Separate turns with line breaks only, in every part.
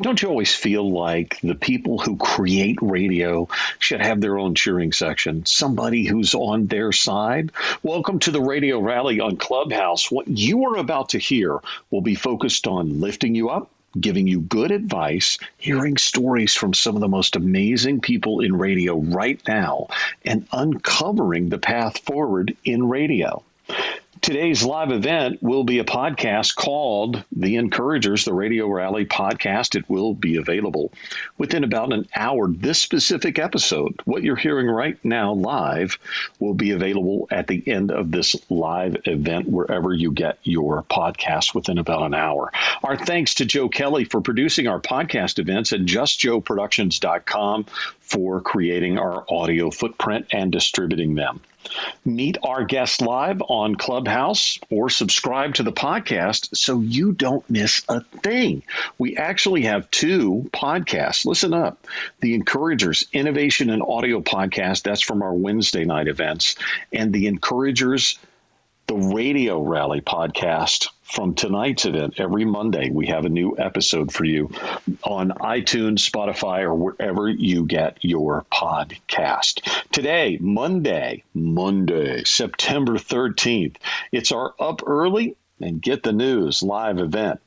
Don't you always feel like the people who create radio should have their own cheering section? Somebody who's on their side? Welcome to the Radio Rally on Clubhouse. What you are about to hear will be focused on lifting you up, giving you good advice, hearing stories from some of the most amazing people in radio right now, and uncovering the path forward in radio. Today's live event will be a podcast called The Encouragers, the Radio Rally podcast. It will be available within about an hour. This specific episode, what you're hearing right now live, will be available at the end of this live event wherever you get your podcast within about an hour. Our thanks to Joe Kelly for producing our podcast events and justjoeproductions.com for creating our audio footprint and distributing them. Meet our guests live on Clubhouse or subscribe to the podcast so you don't miss a thing. We actually have two podcasts. Listen up The Encouragers Innovation and Audio Podcast, that's from our Wednesday night events, and The Encouragers the Radio Rally podcast from tonight's event. Every Monday, we have a new episode for you on iTunes, Spotify, or wherever you get your podcast. Today, Monday, Monday, September 13th, it's our Up Early and Get the News live event.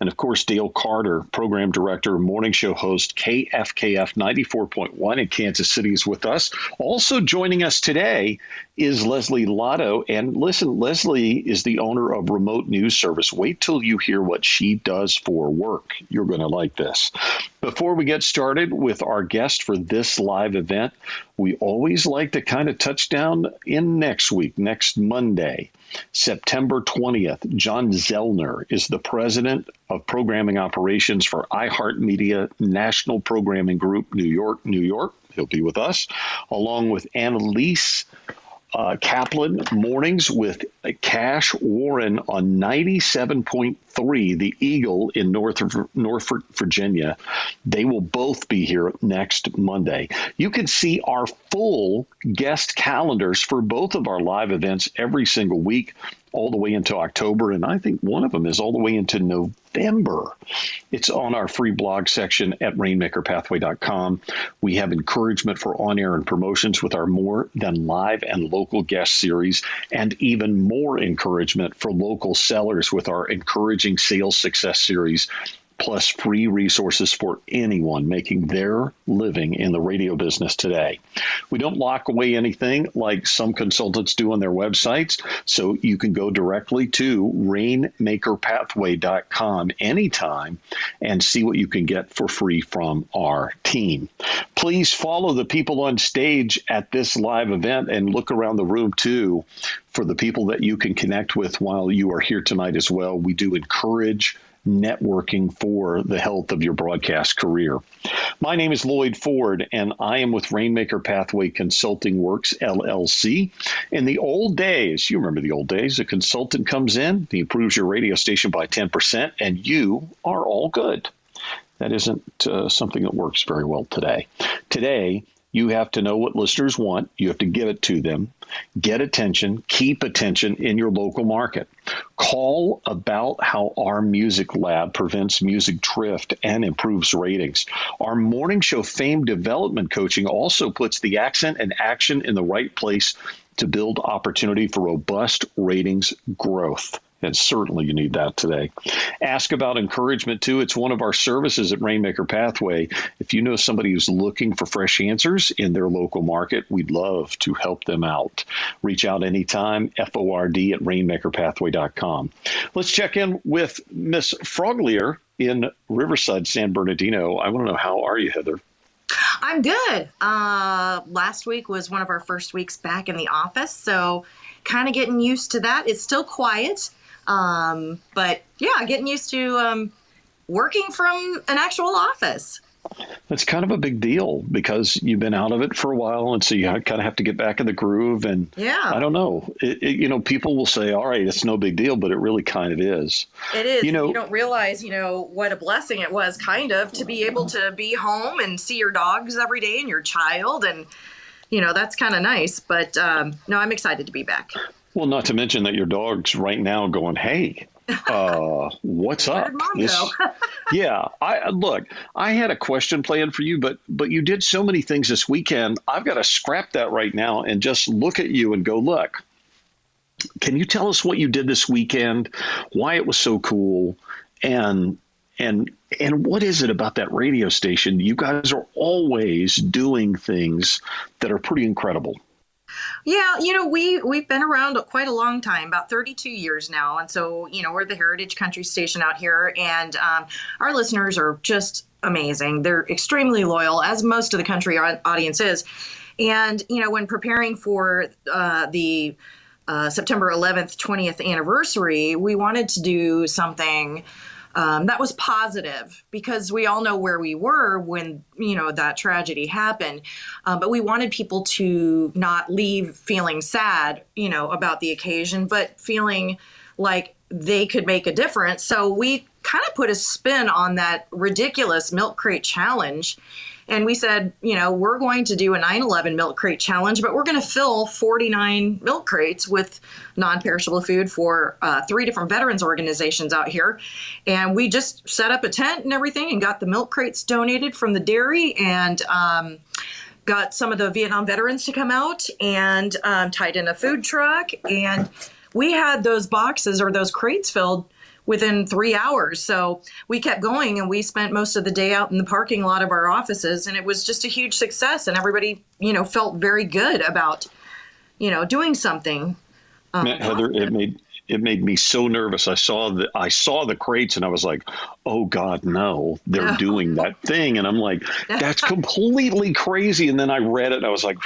And of course, Dale Carter, program director, morning show host, KFKF 94.1 in Kansas City, is with us. Also joining us today is Lesley Lotto. And listen, Lesley is the owner of Remote News Service. Wait till you hear what she does for work. You're going to like this. Before we get started with our guest for this live event, we always like to kind of touch down in next week, next Monday, September 20th. John Zellner is the president of programming operations for iHeartMedia National Programming Group, New York, New York. He'll be with us, along with Annalise uh, Kaplan mornings with Cash Warren on 97.3, the Eagle in North, Norfolk, Virginia. They will both be here next Monday. You can see our full guest calendars for both of our live events every single week all the way into October, and I think one of them is all the way into November. It's on our free blog section at rainmakerpathway.com. We have encouragement for on air and promotions with our More Than Live and Local Guest series, and even more encouragement for local sellers with our Sales Success series plus free resources for anyone making their living in the radio business today. We don't lock away anything like some consultants do on their websites, so you can go directly to rainmakerpathway.com anytime and see what you can get for free from our team. Please follow the people on stage at this live event and look around the room too for the people that you can connect with while you are here tonight as well. We do encourage networking for the health of your broadcast career. My name is Loyd Ford, and I am with Rainmaker Pathway Consulting Works LLC. In the old days, you remember the old days, a consultant comes in, he improves your radio station by 10%, and you are all good. That isn't uh, something that works very well today. Today, you have to know what listeners want. You have to give it to them. Get attention, keep attention in your local market. Call about how our music lab prevents music drift and improves ratings. Our morning show fame development coaching also puts the accent and action in the right place to build opportunity for robust ratings growth. And certainly you need that today. Ask about encouragement too. It's one of our services at Rainmaker Pathway. If you know somebody who's looking for fresh answers in their local market, we'd love to help them out. Reach out anytime, FORD at rainmakerpathway.com. Let's check in with Miss Froglear in Riverside, San Bernardino. I want to know how are you, Heather?
I'm good. Uh, last week was one of our first weeks back in the office, so kind of getting used to that. It's still quiet. Um, but yeah, getting used to um, working from an actual office.
It's kind of a big deal because you've been out of it for a while, and so you kind of have to get back in the groove. And
yeah,
I don't know. It, it, you know, people will say, "All right, it's no big deal," but it really kind of is.
It is. You know, you don't realize, you know, what a blessing it was, kind of, to be able to be home and see your dogs every day and your child, and you know, that's kind of nice. But um, no, I'm excited to be back.
Well, not to mention that your dog's right now going, hey, uh, what's up? This, yeah, I look. I had a question planned for you, but but you did so many things this weekend. I've got to scrap that right now and just look at you and go, look. Can you tell us what you did this weekend? Why it was so cool, and and and what is it about that radio station? You guys are always doing things that are pretty incredible.
Yeah, you know, we we've been around quite a long time, about 32 years now, and so you know we're the Heritage Country Station out here, and um, our listeners are just amazing. They're extremely loyal, as most of the country audience is, and you know when preparing for uh, the uh, September 11th 20th anniversary, we wanted to do something um, that was positive because we all know where we were when you know that tragedy happened. Um, but we wanted people to not leave feeling sad you know about the occasion but feeling like they could make a difference. So we kind of put a spin on that ridiculous milk crate challenge and we said, you know, we're going to do a 9 11 milk crate challenge, but we're going to fill 49 milk crates with non perishable food for uh, three different veterans organizations out here. And we just set up a tent and everything and got the milk crates donated from the dairy and, um, got some of the Vietnam veterans to come out and um, tied in a food truck. And we had those boxes or those crates filled within three hours. So we kept going and we spent most of the day out in the parking lot of our offices and it was just a huge success and everybody, you know, felt very good about, you know, doing something.
Um, Heather, it made it made me so nervous. I saw the I saw the crates and I was like, "Oh God, no! They're no. doing that thing." And I'm like, "That's completely crazy." And then I read it and I was like,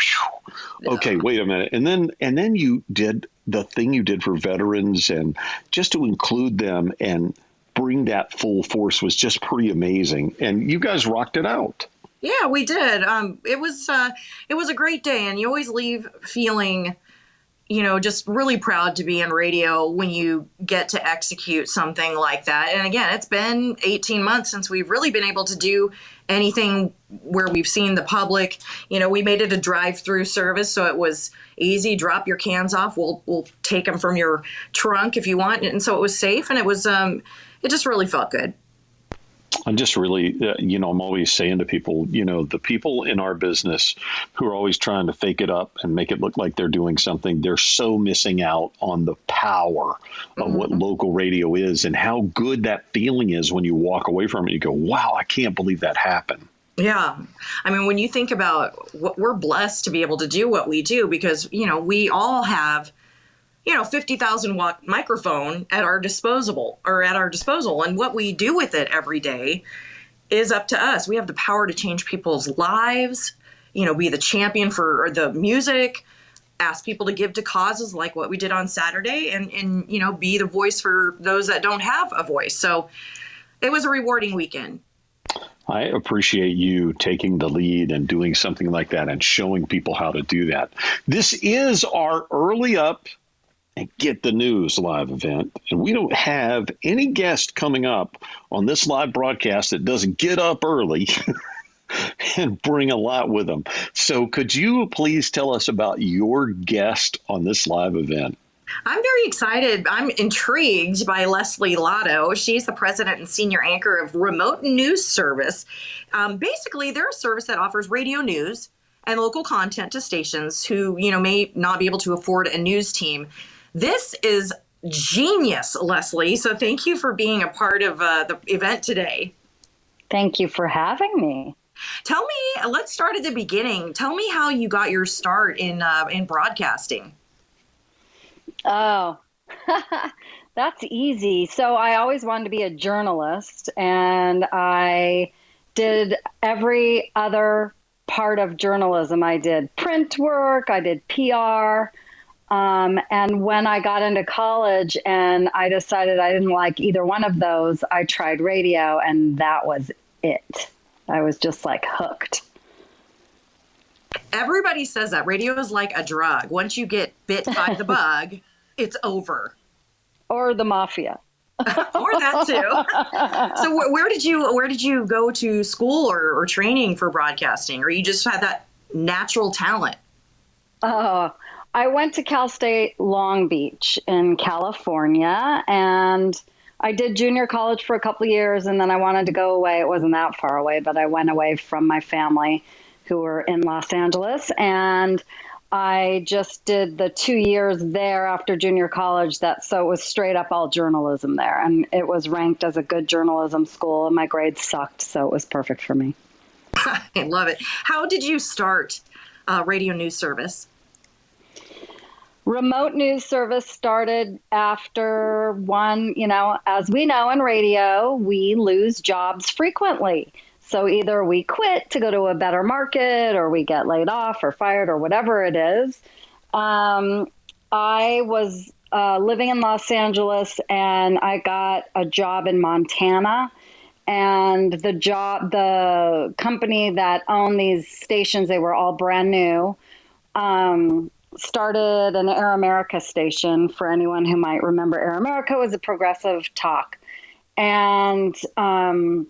"Okay, wait a minute." And then and then you did the thing you did for veterans and just to include them and bring that full force was just pretty amazing. And you guys rocked it out.
Yeah, we did. Um, it was uh, it was a great day, and you always leave feeling you know, just really proud to be in radio when you get to execute something like that. And again, it's been 18 months since we've really been able to do anything where we've seen the public. You know, we made it a drive-through service, so it was easy. Drop your cans off. We'll we'll take them from your trunk if you want, and so it was safe, and it was um, it just really felt good.
I'm just really, uh, you know, I'm always saying to people, you know, the people in our business who are always trying to fake it up and make it look like they're doing something, they're so missing out on the power of mm-hmm. what local radio is and how good that feeling is when you walk away from it. You go, wow, I can't believe that happened.
Yeah. I mean, when you think about what we're blessed to be able to do what we do because, you know, we all have you know 50,000 watt microphone at our disposable or at our disposal and what we do with it every day is up to us. We have the power to change people's lives, you know, be the champion for the music, ask people to give to causes like what we did on Saturday and and you know, be the voice for those that don't have a voice. So it was a rewarding weekend.
I appreciate you taking the lead and doing something like that and showing people how to do that. This is our early up and get the news live event. And we don't have any guest coming up on this live broadcast that doesn't get up early and bring a lot with them. So, could you please tell us about your guest on this live event?
I'm very excited. I'm intrigued by Lesley Lotto. She's the president and senior anchor of Remote News Service. Um, basically, they're a service that offers radio news and local content to stations who, you know, may not be able to afford a news team. This is genius, Lesley. So thank you for being a part of uh, the event today.
Thank you for having me.
Tell me, let's start at the beginning. Tell me how you got your start in uh, in broadcasting.
Oh, that's easy. So I always wanted to be a journalist, and I did every other part of journalism. I did print work, I did PR, um, and when I got into college and I decided I didn't like either one of those, I tried radio, and that was it. I was just like hooked.
Everybody says that radio is like a drug. Once you get bit by the bug, it's over.
Or the mafia.
or that too. so wh- where did you where did you go to school or, or training for broadcasting, or you just had that natural talent?
Oh, I went to Cal State Long Beach in California and I did junior college for a couple years and then I wanted to go away. It wasn't that far away, but I went away from my family who were in Los Angeles and I just did the two years there after junior college. That so it was straight up all journalism there, and it was ranked as a good journalism school. And my grades sucked, so it was perfect for me.
I love it. How did you start uh, radio news service?
Remote news service started after one, you know, as we know in radio, we lose jobs frequently. So either we quit to go to a better market or we get laid off or fired or whatever it is. Um, I was uh, living in Los Angeles and I got a job in Montana. And the job, the company that owned these stations, they were all brand new, um, started an Air America station. For anyone who might remember, Air America was a progressive talk. And um,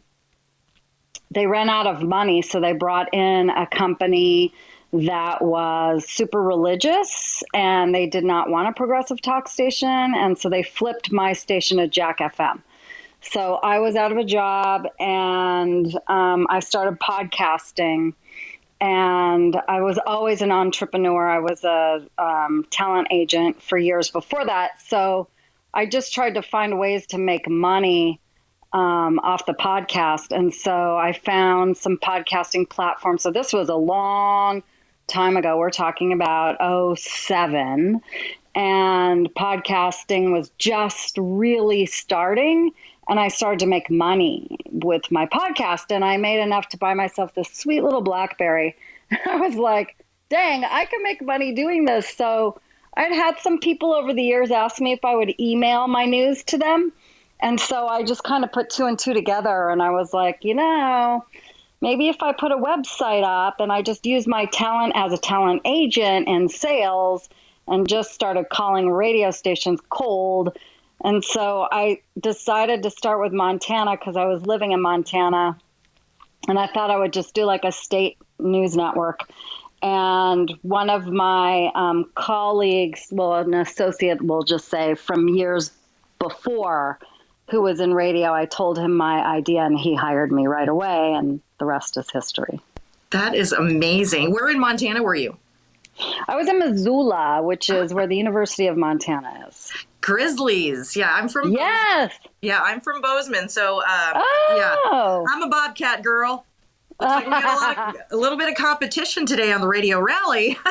they ran out of money, so they brought in a company that was super religious and they did not want a progressive talk station. And so they flipped my station to Jack FM. So I was out of a job and um, I started podcasting. And I was always an entrepreneur. I was a um, talent agent for years before that. So I just tried to find ways to make money um, off the podcast. And so I found some podcasting platforms. So this was a long time ago. We're talking about 07. And podcasting was just really starting. And I started to make money with my podcast. And I made enough to buy myself this sweet little Blackberry. I was like, dang, I can make money doing this. So I'd had some people over the years ask me if I would email my news to them. And so I just kind of put two and two together and I was like, you know, maybe if I put a website up and I just use my talent as a talent agent and sales and just started calling radio stations cold. And so I decided to start with Montana because I was living in Montana and I thought I would just do like a state news network. And one of my um, colleagues, well, an associate, we'll just say, from years before, who was in radio, I told him my idea and he hired me right away, and the rest is history.
That is amazing. Where in Montana were you?
I was in Missoula, which is where the University of Montana is.
Grizzlies. Yeah, I'm from.
Yes.
Bozeman. Yeah, I'm from Bozeman. So, um,
oh.
yeah, I'm a Bobcat girl. Like we got a, of, a little bit of competition today on the radio rally.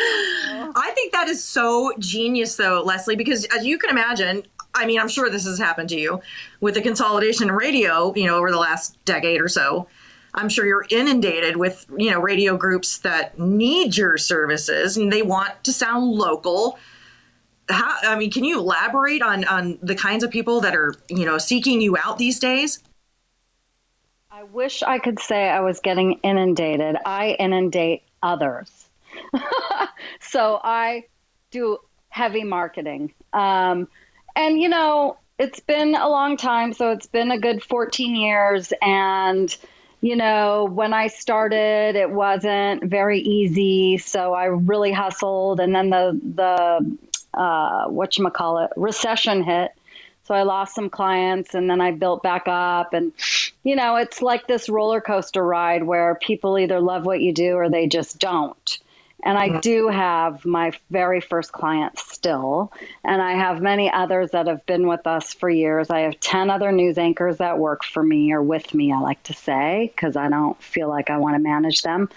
I think that is so genius, though, Lesley, because as you can imagine, I mean, I'm sure this has happened to you with the consolidation in radio, you know, over the last decade or so. I'm sure you're inundated with, you know, radio groups that need your services and they want to sound local. How, I mean, can you elaborate on, on the kinds of people that are, you know, seeking you out these days?
I wish I could say I was getting inundated. I inundate others. so I do heavy marketing. Um, and you know, it's been a long time, so it's been a good 14 years and you know, when I started, it wasn't very easy, so I really hustled and then the the uh what you call it, recession hit. So I lost some clients and then I built back up and you know, it's like this roller coaster ride where people either love what you do or they just don't. And I do have my very first client still. And I have many others that have been with us for years. I have 10 other news anchors that work for me or with me, I like to say, because I don't feel like I want to manage them.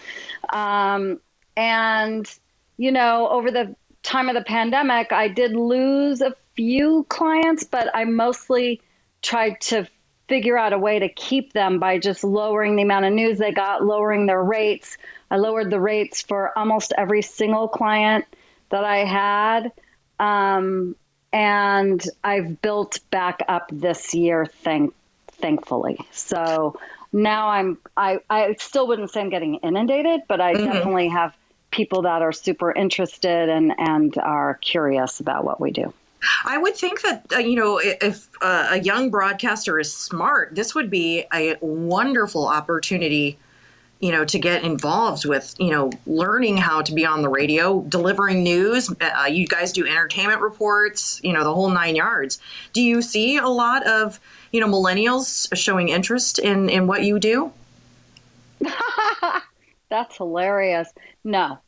Um, and, you know, over the time of the pandemic, I did lose a few clients, but I mostly tried to figure out a way to keep them by just lowering the amount of news they got, lowering their rates I lowered the rates for almost every single client that I had. Um, and I've built back up this year, thank, thankfully. So now I'm, I, I still wouldn't say I'm getting inundated, but I mm-hmm. definitely have people that are super interested and, and are curious about what we do.
I would think that uh, you know if uh, a young broadcaster is smart, this would be a wonderful opportunity you know, to get involved with, you know, learning how to be on the radio, delivering news. Uh, you guys do entertainment reports, you know, the whole nine yards. Do you see a lot of, you know, millennials showing interest in in what you do?
That's hilarious. No.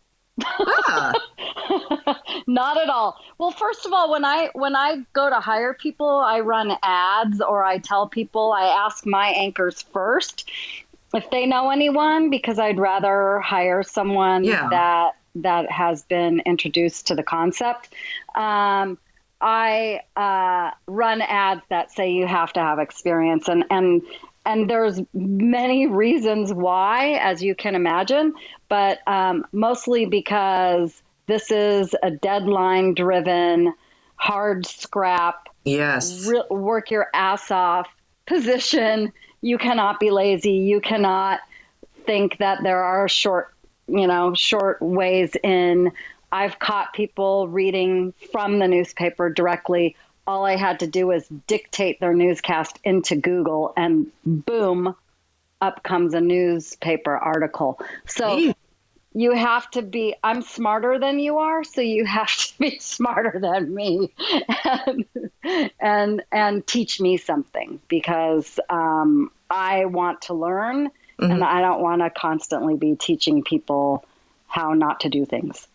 Ah. Not at all. Well, first of all, when I when I go to hire people, I run ads or I tell people I ask my anchors first if they know anyone because I'd rather hire someone yeah. that that has been introduced to the concept. Um, I uh, run ads that say you have to have experience, and and and there's many reasons why, as you can imagine, but um, mostly because this is a deadline-driven, hard scrap.
Yes,
re- work your ass off position you cannot be lazy. You cannot think that there are short, you know, short ways in. I've caught people reading from the newspaper directly. All I had to do was dictate their newscast into Google, and boom, up comes a newspaper article. So you have to be, I'm smarter than you are, so you have to be smarter than me and, and, and teach me something because um, I want to learn mm-hmm. and I don't want to constantly be teaching people how not to do things.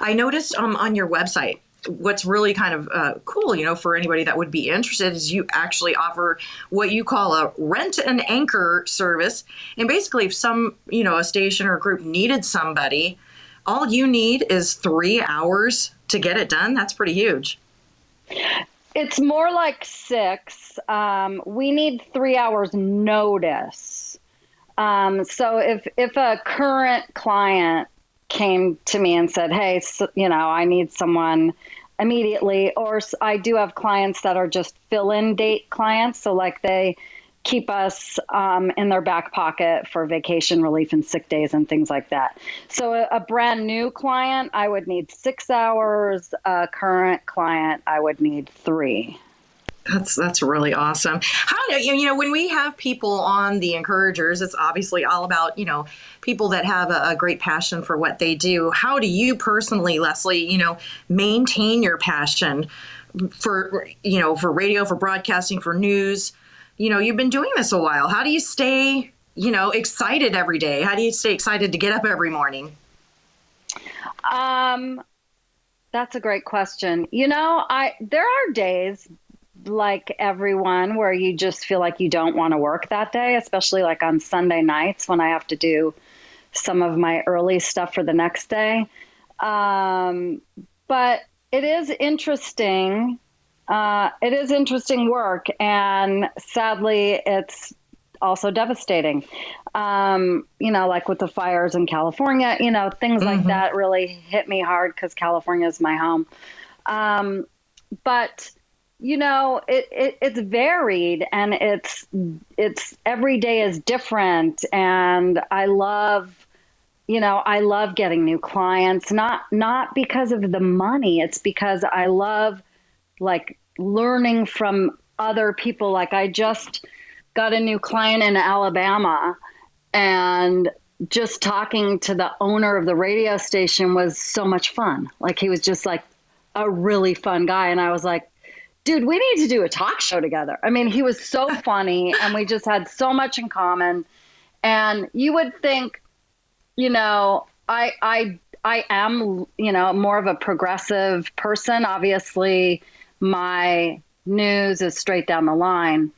I noticed um, on your website, what's really kind of uh, cool, you know, for anybody that would be interested is you actually offer what you call a rent an anchor service. And basically, if some, you know, a station or a group needed somebody, all you need is three hours to get it done. That's pretty huge.
It's more like six. Um, we need three hours notice. Um, so if if a current client came to me and said, "Hey, so, you know, I need someone immediately," or I do have clients that are just fill-in date clients, so like they keep us um, in their back pocket for vacation relief and sick days and things like that. So a, a, brand new client, I would need six hours. A current client, I would need three.
That's that's really awesome. How do you know when we have people on the encouragers, it's obviously all about you know people that have a, a great passion for what they do. How do you personally, Lesley, you know, maintain your passion for you know for radio, for broadcasting, for news? you know, you've been doing this a while. How do you stay, you know, excited every day? How do you stay excited to get up every morning?
Um, that's a great question. You know, I there are days like everyone where you just feel like you don't want to work that day, especially like on Sunday nights when I have to do some of my early stuff for the next day. Um, but it is interesting uh, it is interesting work, and sadly, it's also devastating. Um, you know, like with the fires in California, you know, things mm-hmm. like that really hit me hard because California is my home. Um, but you know, it, it, it's varied and it's it's every day is different, and I love. You know, I love getting new clients, not not because of the money. It's because I love like learning from other people. Like I just got a new client in Alabama and just talking to the owner of the radio station was so much fun. Like he was just like a really fun guy. And I was like, dude, we need to do a talk show together. I mean, he was so funny and we just had so much in common. And you would think, you know, I I I am, you know, more of a progressive person. Obviously, my news is straight down the line.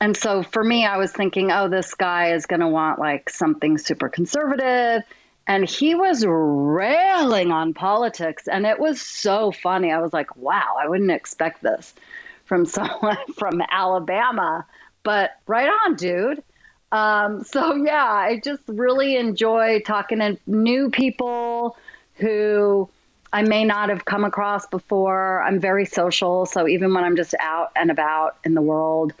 And so for me, I was thinking, oh, this guy is going to want like something super conservative. And he was railing on politics. And it was so funny. I was like, wow, I wouldn't expect this from someone from Alabama. But right on, dude. Um, so yeah, I just really enjoy talking to new people who I may not have come across before. I'm very social, so even when I'm just out and about in the world,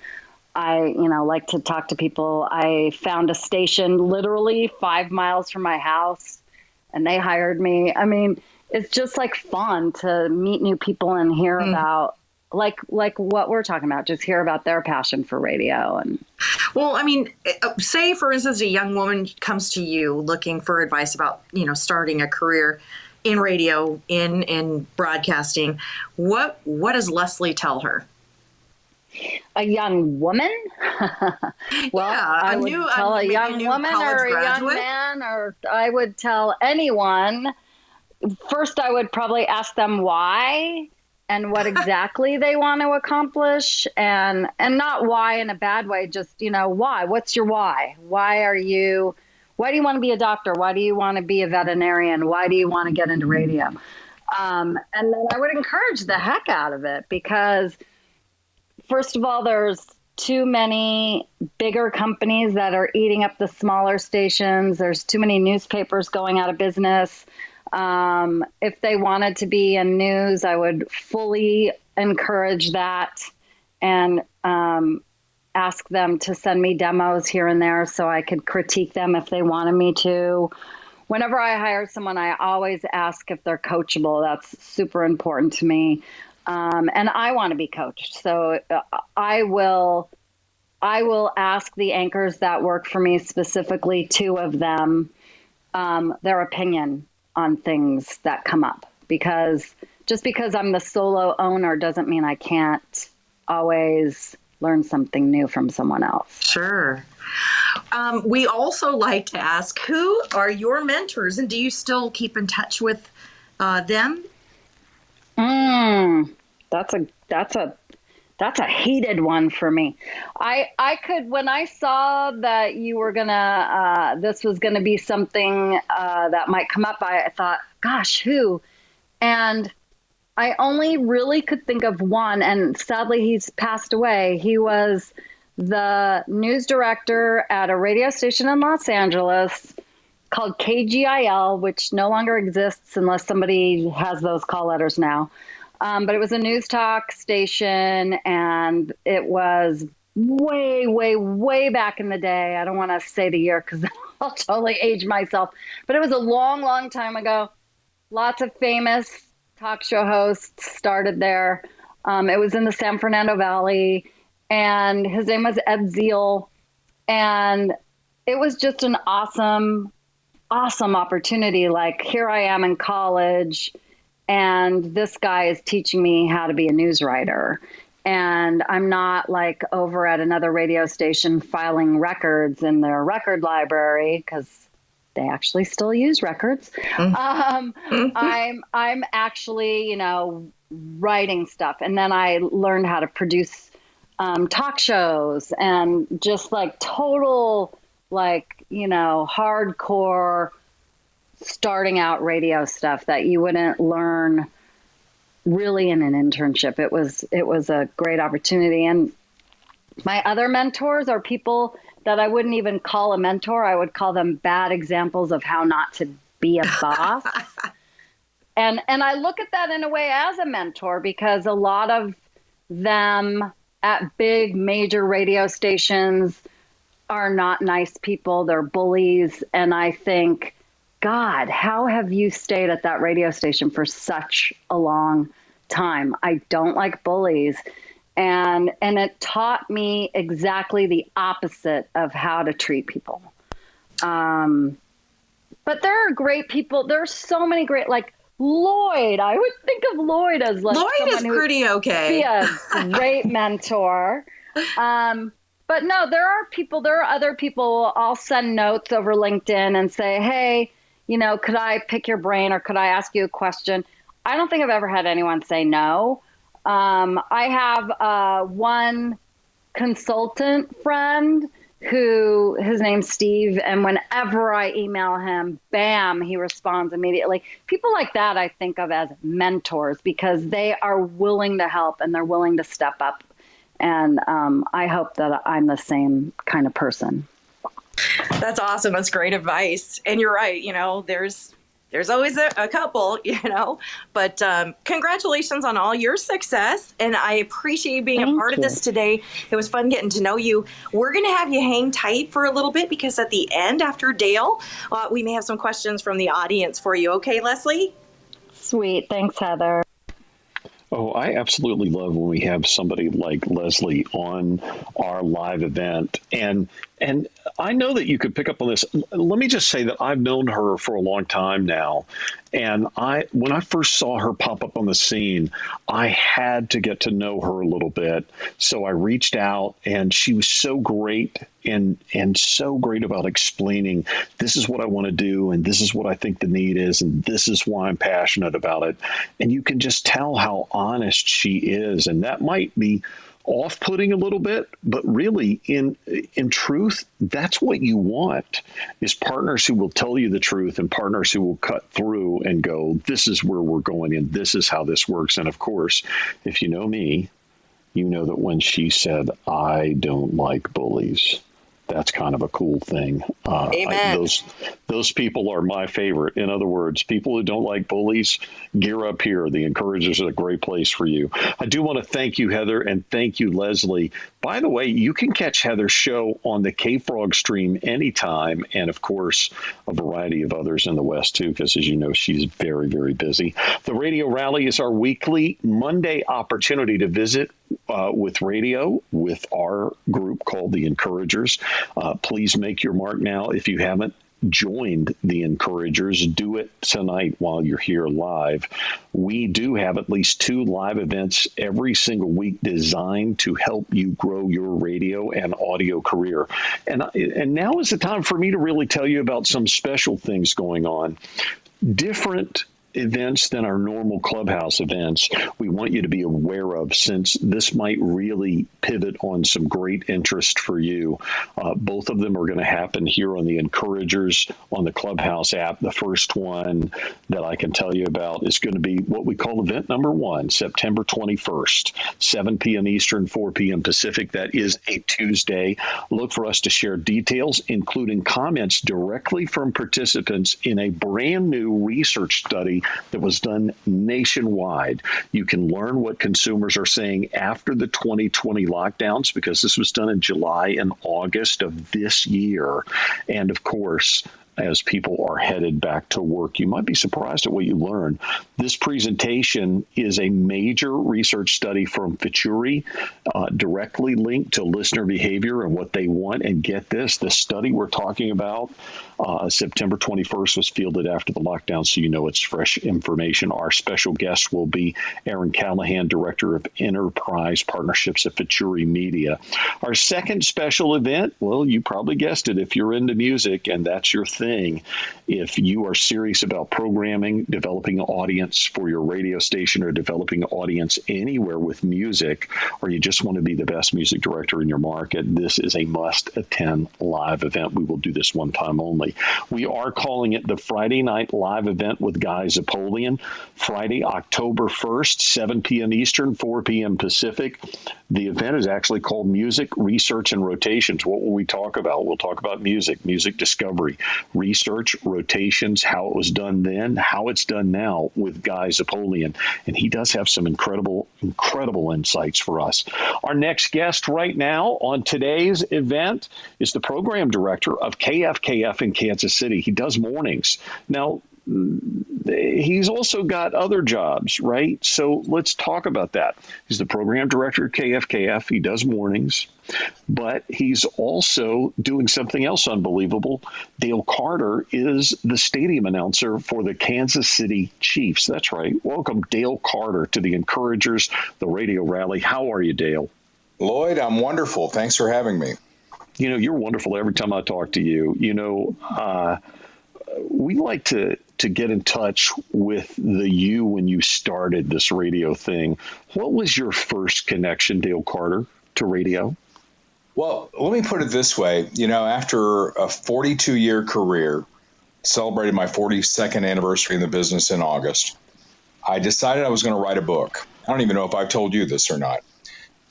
I, you know, like to talk to people. I found a station literally five miles from my house, and they hired me. I mean, it's just like fun to meet new people and hear mm. about like like what we're talking about just hear about their passion for radio and
well i mean uh, say for instance a young woman comes to you looking for advice about you know starting a career in radio in in broadcasting what what does lesley tell her
a young woman? Well yeah, i would new, tell a, a young a woman or a graduate. young man or i would tell anyone. First i would probably ask them why and what exactly they want to accomplish and and not why in a bad way just you know why? What's your why? Why are you why do you want to be a doctor? Why do you want to be a veterinarian? Why do you want to get into radio um, and then i would encourage the heck out of it because first of all there's too many bigger companies that are eating up the smaller stations there's too many newspapers going out of business um, if they wanted to be in news, I would fully encourage that and um, ask them to send me demos here and there so I could critique them if they wanted me to. Whenever I hire someone, I always ask if they're coachable. That's super important to me. Um, and I want to be coached. So uh, I will. I will ask the anchors that work for me, specifically two of them, um, their opinion on things that come up because just because I'm the solo owner doesn't mean I can't always learn something new from someone else.
Sure. Um, we also like to ask who are your mentors and do you still keep in touch with uh, them?
Mm, that's a that's a that's a heated one for me. I I could when I saw that you were gonna uh, this was gonna be something uh, that might come up. I, I thought, gosh, who? And I only really could think of one, and sadly he's passed away. He was the news director at a radio station in Los Angeles called KGIL, which no longer exists unless somebody has those call letters now. Um, but it was a news talk station, and it was way, way, way back in the day. I don't want to say the year because I'll totally age myself. But it was a long, long time ago. Lots of famous talk show hosts started there. Um, it was in the San Fernando Valley, and his name was Ed Zeal. And it was just an awesome, awesome opportunity. Like, here I am in college and this guy is teaching me how to be a news writer and I'm not like over at another radio station filing records in their record library because they actually still use records. Mm-hmm. Um, I'm I'm actually you know writing stuff, and then I learned how to produce um, talk shows and just like total like you know hardcore starting out radio stuff that you wouldn't learn really in an internship. It was it was a great opportunity and my other mentors are people that I wouldn't even call a mentor. I would call them bad examples of how not to be a boss. and and I look at that in a way as a mentor because a lot of them at big major radio stations are not nice people. They're bullies and I think God, how have you stayed at that radio station for such a long time? I don't like bullies. And and it taught me exactly the opposite of how to treat people. Um, but there are great people. There are so many great like Loyd. I would think of Loyd as like
Loyd is pretty okay.
Be a great mentor. Um, but no, there are people. There are other people. I'll send notes over LinkedIn and say, "Hey, you know, could I pick your brain or could I ask you a question? I don't think I've ever had anyone say no. Um, I have uh, one consultant friend who his name's Steve, and whenever I email him, bam, he responds immediately. People like that I think of as mentors because they are willing to help and they're willing to step up. And um, I hope that I'm the same kind of person.
That's awesome. That's great advice. And you're right. You know, there's there's always a, a couple, you know. But um, congratulations on all your success, and I appreciate you being Thank a part you. of this today. It was fun getting to know you. We're going to have you hang tight for a little bit because at the end, after Dale, uh, we may have some questions from the audience for you. Okay, Lesley?
Sweet. Thanks, Heather.
Oh, I absolutely love when we have somebody like Lesley on our live event. And and I know that you could pick up on this. Let me just say that I've known her for a long time now. And I when I first saw her pop up on the scene, I had to get to know her a little bit. So I reached out and she was so great and and so great about explaining this is what I want to do and this is what I think the need is and this is why I'm passionate about it. And you can just tell how honest she is and that might be off-putting a little bit but really in in truth that's what you want is partners who will tell you the truth and partners who will cut through and go this is where we're going and this is how this works. And of course if you know me you know that when she said i don't like bullies that's kind of a cool thing.
Uh, Amen.
I, those those people are my favorite. In other words, people who don't like bullies, gear up here. The Encouragers are a great place for you. I do want to thank you, Heather, and thank you, Lesley. By the way, you can catch Heather's show on the K Frog stream anytime, and of course, a variety of others in the West too, because as you know, she's very, very busy. The Radio Rally is our weekly Monday opportunity to visit uh, with radio with our group called the Encouragers. Uh, please make your mark now. If you haven't joined the encouragers do it tonight while you're here live. We do have at least two live events every single week designed to help you grow your radio and audio career. And and now is the time for me to really tell you about some special things going on. Different events than our normal clubhouse events we want you to be aware of since this might really pivot on some great interest for you. Uh, both of them are going to happen here on the Encouragers on the Clubhouse app. The first one that I can tell you about is going to be what we call event number one, September 21st, 7 p.m. Eastern, 4 p.m. Pacific. That is a Tuesday. Look for us to share details, including comments directly from participants in a brand new research study that was done nationwide. You can learn what consumers are saying after the 2020 lockdowns because this was done in July and August of this year. And of course, as people are headed back to work. You might be surprised at what you learn. This presentation is a major research study from Futuri, uh, directly linked to listener behavior and what they want. And get this the study we're talking about, uh, September 21st, was fielded after the lockdown, so you know it's fresh information. Our special guest will be Aaron Callahan, Director of Enterprise Partnerships at Futuri Media. Our second special event, well, you probably guessed it if you're into music and that's your thing thing. If you are serious about programming, developing an audience for your radio station, or developing an audience anywhere with music, or you just want to be the best music director in your market, this is a must attend live event. We will do this one time only. We are calling it the Friday Night Live Event with Guy Zapoleon, Friday, October 1st, 7 p.m. Eastern, 4 p.m. Pacific. The event is actually called Music Research and Rotations. What will we talk about? We'll talk about music, music discovery, research, rotations, how it was done then, how it's done now with Guy Zapoleon. And he does have some incredible, incredible insights for us. Our next guest right now on today's event is the program director of KFKF in Kansas City. He does mornings. Now, he's also got other jobs, right? So let's talk about that. He's the program director at KFKF. He does mornings, but he's also doing something else unbelievable. Dale Carter is the stadium announcer for the Kansas City Chiefs. That's right. Welcome, Dale Carter, to the Encouragers, the radio rally. How are you, Dale?
Loyd, I'm wonderful. Thanks for having me.
You know, you're wonderful every time I talk to you. You know, uh, we like to to get in touch with the you when you started this radio thing. What was your first connection, Dale Carter, to radio?
Well, let me put it this way. You know, after a 42 year career, celebrated my 42nd anniversary in the business in August, I decided I was going to write a book. I don't even know if I've told you this or not.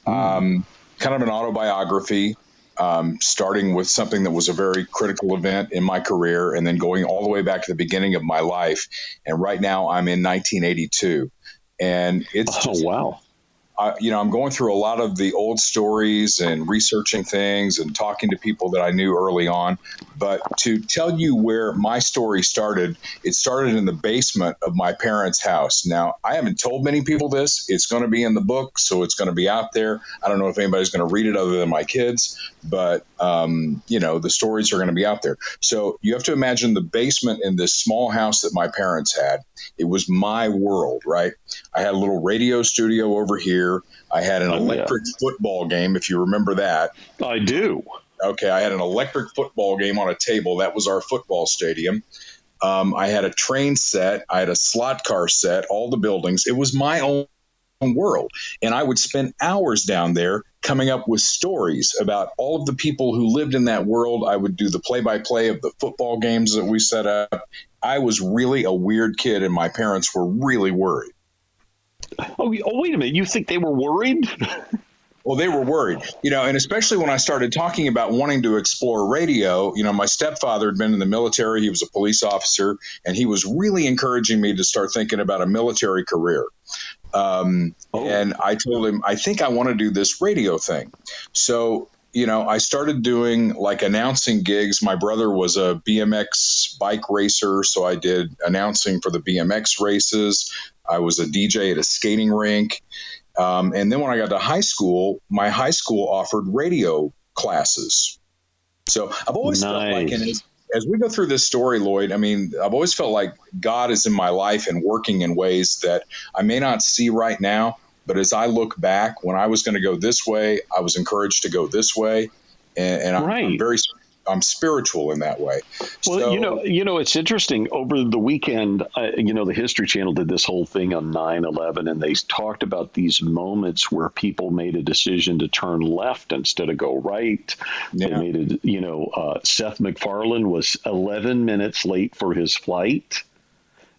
Mm. Um, kind of an autobiography um, starting with something that was a very critical event in my career and then going all the way back to the beginning of my life. And right now I'm in 1982. And it's
oh, wow.
I, you know, I'm going through a lot of the old stories and researching things and talking to people that I knew early on. But to tell you where my story started, it started in the basement of my parents' house. Now, I haven't told many people this. It's going to be in the book, so it's going to be out there. I don't know if anybody's going to read it other than my kids, but, um, you know, the stories are going to be out there. So you have to imagine the basement in this small house that my parents had. It was my world, right? I had a little radio studio over here. I had an oh, electric yeah. football game, if you remember that.
I do.
Okay, I had an electric football game on a table. That was our football stadium. Um, I had a train set. I had a slot car set. All the buildings. It was my own world, and I would spend hours down there coming up with stories about all of the people who lived in that world. I would do the play-by-play of the football games that we set up. I was really a weird kid, and my parents were really worried.
Oh, oh wait a minute. You think they were worried?
Well, they were worried, you know, and especially when I started talking about wanting to explore radio. You know, my stepfather had been in the military, he was a police officer, and he was really encouraging me to start thinking about a military career. Um, oh. And I told him, I think I want to do this radio thing. So, you know, I started doing like announcing gigs. My brother was a BMX bike racer, so I did announcing for the BMX races. I was a DJ at a skating rink. Um, and then when I got to high school, my high school offered radio classes. So I've always nice. felt like, and as, as we go through this story, Loyd, I mean, I've always felt like God is in my life and working in ways that I may not see right now. But as I look back, when I was going to go this way, I was encouraged to go this way. And, and I'm, right. I'm very I'm spiritual in that way.
Well, so, you know, you know, it's interesting. Over the weekend, uh, you know, the History Channel did this whole thing on 9/11, and they talked about these moments where people made a decision to turn left instead of go right. Yeah. They made it. You know, uh, Seth MacFarlane was 11 minutes late for his flight,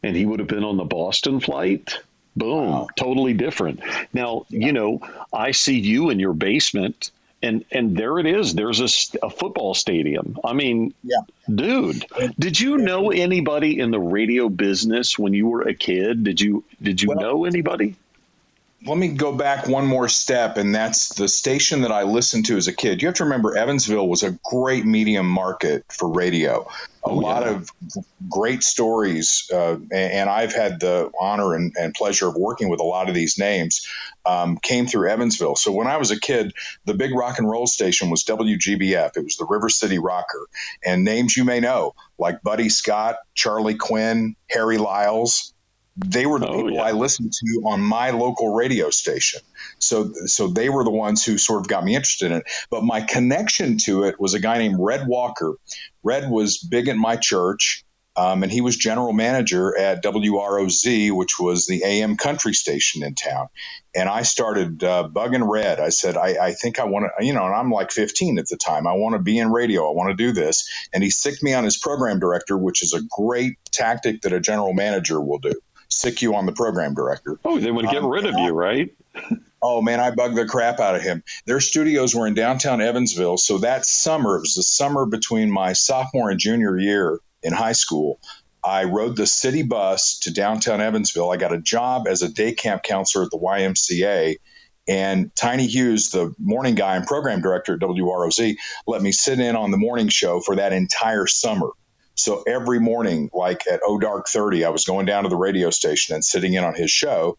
and he would have been on the Boston flight. Boom, wow. totally different. Now, you know, I see you in your basement and and there it is. There's a, a football stadium. I mean, yeah. dude, did you know anybody in the radio business when you were a kid? Did you did you well, know anybody?
Let me go back one more step, and that's the station that I listened to as a kid. You have to remember Evansville was a great medium market for radio. A oh, lot yeah. of great stories, uh, and I've had the honor and, and, pleasure of working with a lot of these names. Um, came through Evansville. So when I was a kid, the big rock and roll station was WGBF. It was the River City Rocker, and names you may know like Buddy Scott, Charlie Quinn, Harry Lyles, they were the oh, people yeah. I listened to on my local radio station. So, so they were the ones who sort of got me interested in it. But my connection to it was a guy named Red Walker. Red was big at my church, um, and he was general manager at WROZ, which was the AM country station in town. And I started uh, bugging Red. I said, I, I think I want to, you know, and I'm like 15 at the time. I want to be in radio. I want to do this. And he sicked me on his program director, which is a great tactic that a general manager will do sick you on the program director.
Oh, they want to get um, rid of you, right?
oh man, I bugged the crap out of him. Their studios were in downtown Evansville, so that summer it was the summer between my sophomore and junior year in high school. I rode the city bus to downtown Evansville. I got a job as a day camp counselor at the YMCA. And Tiny Hughes, the morning guy and program director at WROZ, let me sit in on the morning show for that entire summer. So every morning, like at O Dark 30, I was going down to the radio station and sitting in on his show.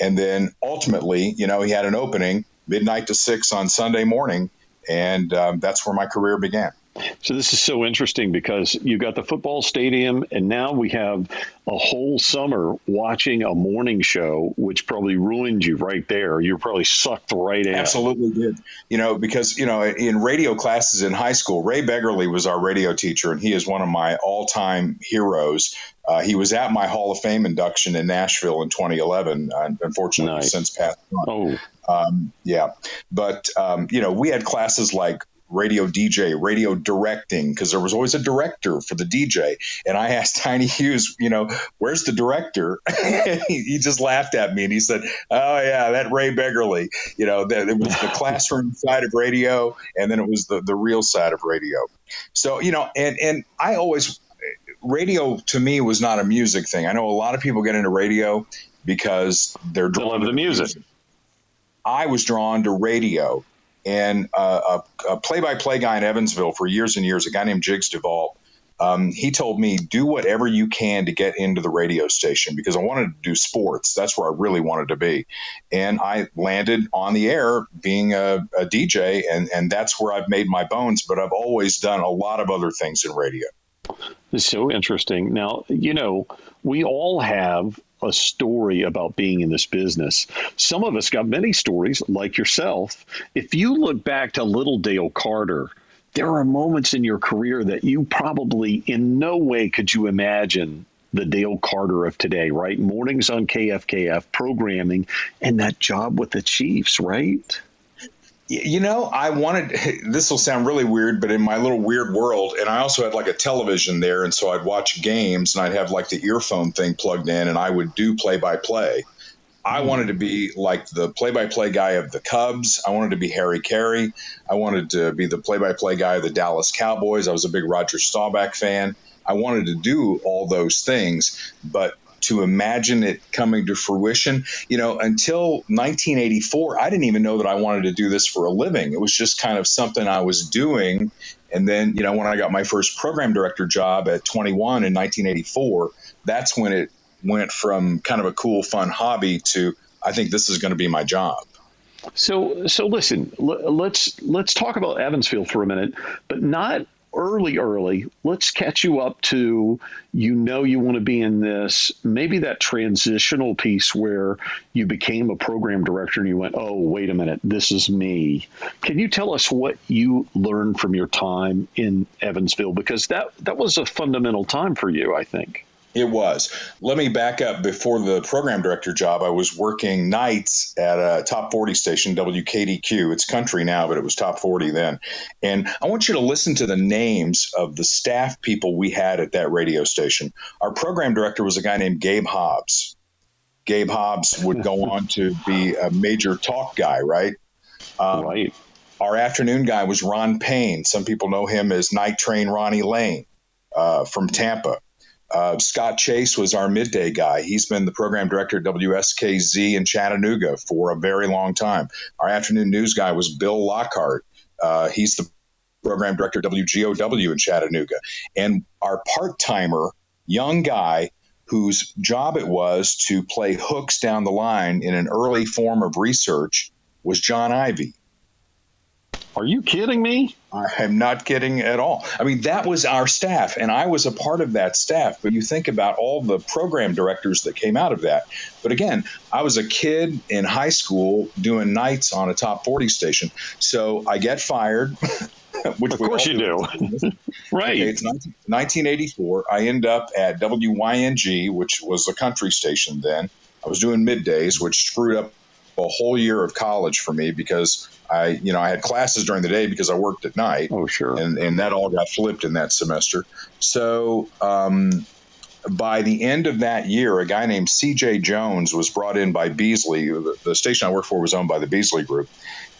And then ultimately, you know, he had an opening midnight to six on Sunday morning. And um, that's where my career began.
So this is so interesting because you got the football stadium, and now we have a whole summer watching a morning show, which probably ruined you right there. You're probably sucked right in.
Absolutely did. You know, because you know, in radio classes in high school, Ray Beggerly was our radio teacher, and he is one of my all-time heroes. Uh, he was at my Hall of Fame induction in Nashville in 2011. unfortunately, nice. since passed on. Oh. Um, yeah, but um, you know, we had classes like radio DJ, radio directing, because there was always a director for the DJ. And I asked Tiny Hughes, you know, where's the director? he, he, just laughed at me and he said, oh, yeah, that Ray Beggerly. You know, that it was the classroom side of radio, and then it was the, the real side of radio. So, you know, and, and I always, radio to me was not a music thing. I know a lot of people get into radio because they're
drawn to the music. music
I was drawn to radio. And uh, a play by play guy in Evansville for years and years, a guy named Jigs DeVault, um, he told me, do whatever you can to get into the radio station because I wanted to do sports. That's where I really wanted to be. And I landed on the air being a, a DJ, and, and that's where I've made my bones. But I've always done a lot of other things in radio.
It's so interesting. Now, you know, we all have a story about being in this business. Some of us got many stories, like yourself. If you look back to little Dale Carter, there are moments in your career that you probably in no way could you imagine the Dale Carter of today, right? Mornings on KFKF programming and that job with the Chiefs, right?
You know, I wanted this will sound really weird, but in my little weird world, and I also had like a television there, and so I'd watch games and I'd have like the earphone thing plugged in and I would do play by play. I hmm. wanted to be like the play-by-play guy of the Cubs. I wanted to be Harry Caray. I wanted to be the play-by-play guy of the Dallas Cowboys. I was a big Roger Staubach fan. I wanted to do all those things, but to imagine it coming to fruition, you know, until 1984, I didn't even know that I wanted to do this for a living. It was just kind of something I was doing. And then, you know, when I got my first program director job at 21 in 1984, that's when it went from kind of a cool, fun hobby to I think this is going to be my job.
So, so listen, let's let's talk about Evansville for a minute, but not early, early. Let's catch you up to you know you want to be in this. Maybe that transitional piece where you became a program director and you went, oh, wait a minute, this is me. Can you tell us what you learned from your time in Evansville? Because that that was a fundamental time for you, I think.
It was. Let me back up. Before the program director job, I was working nights at a top 40 station, WKDQ. It's country now, but it was top 40 then. And I want you to listen to the names of the staff people we had at that radio station. Our program director was a guy named Gabe Hobbs. Gabe Hobbs would go on to be a major talk guy, right?
Um, right.
Our afternoon guy was Ron Payne. Some people know him as Night Train Ronnie Lane uh, from Tampa. Uh, Scott Chase was our midday guy. He's been the program director at WSKZ in Chattanooga for a very long time. Our afternoon news guy was Bill Lockhart. Uh, he's the program director at WGOW in Chattanooga. And our part timer, young guy, whose job it was to play hooks down the line in an early form of research, was John Ivey.
Are you kidding me?
I'm not kidding at all. I mean, that was our staff, and I was a part of that staff. But you think about all the program directors that came out of that. But again, I was a kid in high school doing nights on a top 40 station. So I get fired.
Which of course you do. right. Okay,
it's 19, 1984. I end up at WYNG, which was a country station then. I was doing middays, which screwed up a whole year of college for me because I, you know, I had classes during the day because I worked at night.
Oh, sure.
And, and that all got flipped in that semester. So, um, by the end of that year, a guy named C.J. Jones was brought in by Beasley. The, the station I worked for was owned by the Beasley Group,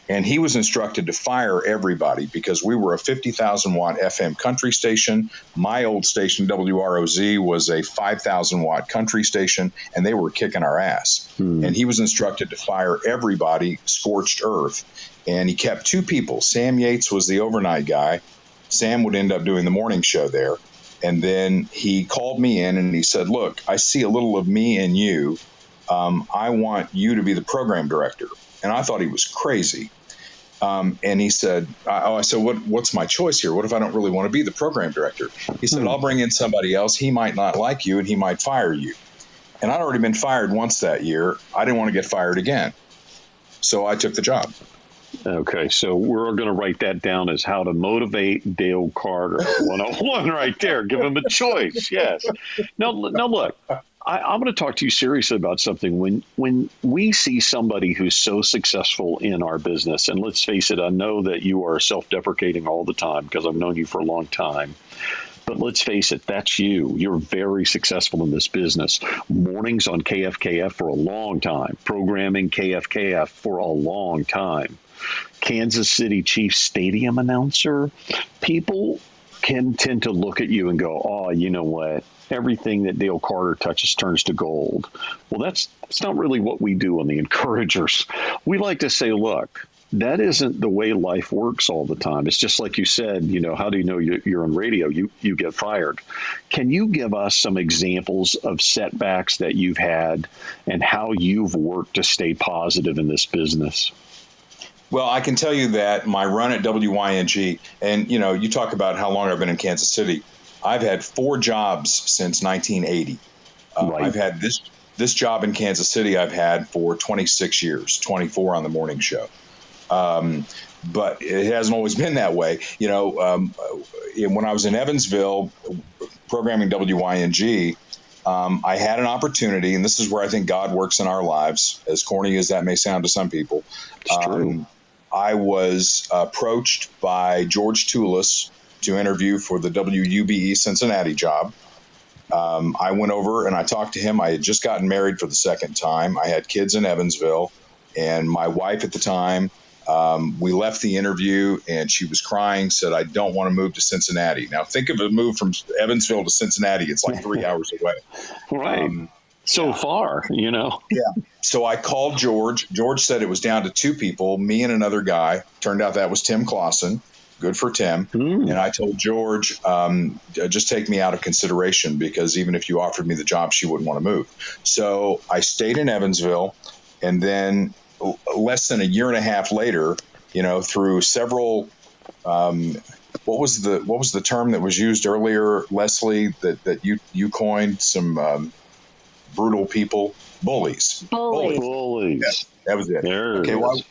and he was instructed to fire everybody because we were a 50,000 watt FM country station. My old station, WROZ, was a 5,000 watt country station, and they were kicking our ass. Hmm. And he was instructed to fire everybody, scorched earth. And he kept two people. Sam Yates was the overnight guy. Sam would end up doing the morning show there. And then he called me in and he said, Look, I see a little of me in you. Um, I want you to be the program director and I thought he was crazy. Um, and he said, "Oh, I said, what, what's my choice here? What if I don't really want to be the program director?" He said, hmm. "I'll bring in somebody else. He might not like you, and he might fire you." And I'd already been fired once that year. I didn't want to get fired again, so I took the job.
Okay, so we're going to write that down as how to motivate Dale Carter 101 right there. Give him a choice. Yes. Now, now look, I, am going to talk to you seriously about something. When when we see somebody who's so successful in our business, and let's face it, I know that you are self-deprecating all the time because I've known you for a long time. But let's face it, that's you. You're very successful in this business. Mornings on KFKF for a long time, programming KFKF for a long time. Kansas City Chiefs stadium announcer. People can tend to look at you and go, "Oh, you know what? Everything that Dale Carter touches turns to gold." Well, that's that's not really what we do on the encouragers. We like to say, "Look, that isn't the way life works all the time. It's just like you said, you know, how do you know you're on radio? You you get fired. Can you give us some examples of setbacks that you've had and how you've worked to stay positive in this business?
Well, I can tell you that my run at WYNG, and you know, you talk about how long I've been in Kansas City. I've had four jobs since 1980. Uh, right. I've had this this job in Kansas City. I've had for 26 years, 24 on the morning show. Um, but it hasn't always been that way. You know, um, when I was in Evansville programming WYNG, um, I had an opportunity, and this is where I think God works in our lives, as corny as that may sound to some people. It's Um, I was approached by George Toulis to interview for the WUBE Cincinnati job. Um, I went over and I talked to him. I had just gotten married for the second time. I had kids in Evansville, and my wife at the time um, we left the interview and she was crying, said, I don't want to move to Cincinnati. Now, think of a move from Evansville to Cincinnati. It's like three hours away.
Right. Um, so yeah. far, you know?
Yeah. So I called George. George said it was down to two people, me and another guy. Turned out that was Tim Closson. Good for Tim. Mm. And I told George, um, just take me out of consideration because even if you offered me the job, she wouldn't want to move. So I stayed in Evansville. And then less than a year and a half later, you know, through several. Um, what was the what was the term that was used earlier, Lesley? That that you you coined some um, brutal people, bullies.
Bullies.
Bullies.
Yeah, that was it. There okay. It well,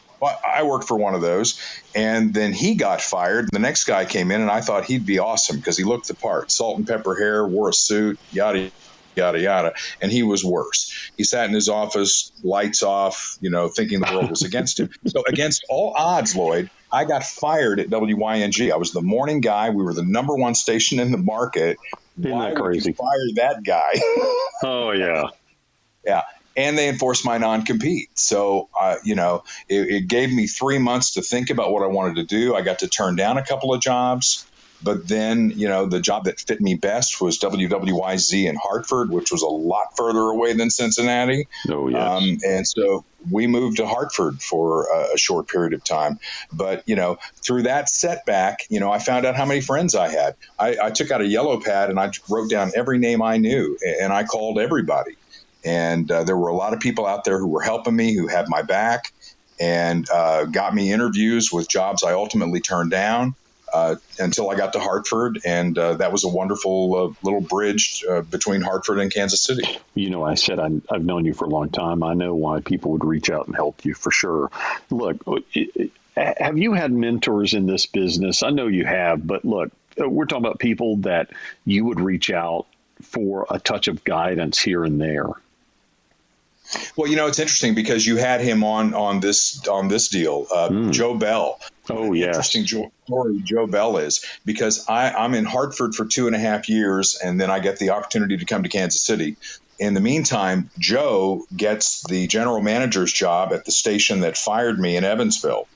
I worked for one of those, and then he got fired. The next guy came in, and I thought he'd be awesome because he looked the part. Salt and pepper hair, wore a suit, yada yada yada. And he was worse. He sat in his office, lights off, you know, thinking the world was against him. So against all odds, Loyd, I got fired at WYNG. I was the morning guy. We were the number one station in the market.
Isn't Why that crazy?
fire that guy.
oh yeah,
yeah. And they enforced my non-compete. So, uh, you know, it, it gave me three months to think about what I wanted to do. I got to turn down a couple of jobs. But then, you know, the job that fit me best was WWYZ in Hartford, which was a lot further away than Cincinnati.
Oh, yes. Um,
and so we moved to Hartford for a, a, short period of time. But, you know, through that setback, you know, I found out how many friends I had. I, I took out a yellow pad and I wrote down every name I knew and I called everybody. And uh, there were a lot of people out there who were helping me, who had my back and uh, got me interviews with jobs I ultimately turned down uh, until I got to Hartford, and uh, that was a wonderful uh, little bridge uh, between Hartford and Kansas City.
You know, I said i have known you for a long time. I know why people would reach out and help you for sure. Look, have you had mentors in this business? I know you have, but look, uh, we're talking about people that you would reach out for a touch of guidance here and there.
Well, you know, it's interesting because you had him on on this on this deal, uh, mm. Joe Bell.
Oh, yeah.
Interesting story Joe Bell is because I, I'm in Hartford for two and a half years, and then I get the opportunity to come to Kansas City. In the meantime, Joe gets the general manager's job at the station that fired me in Evansville.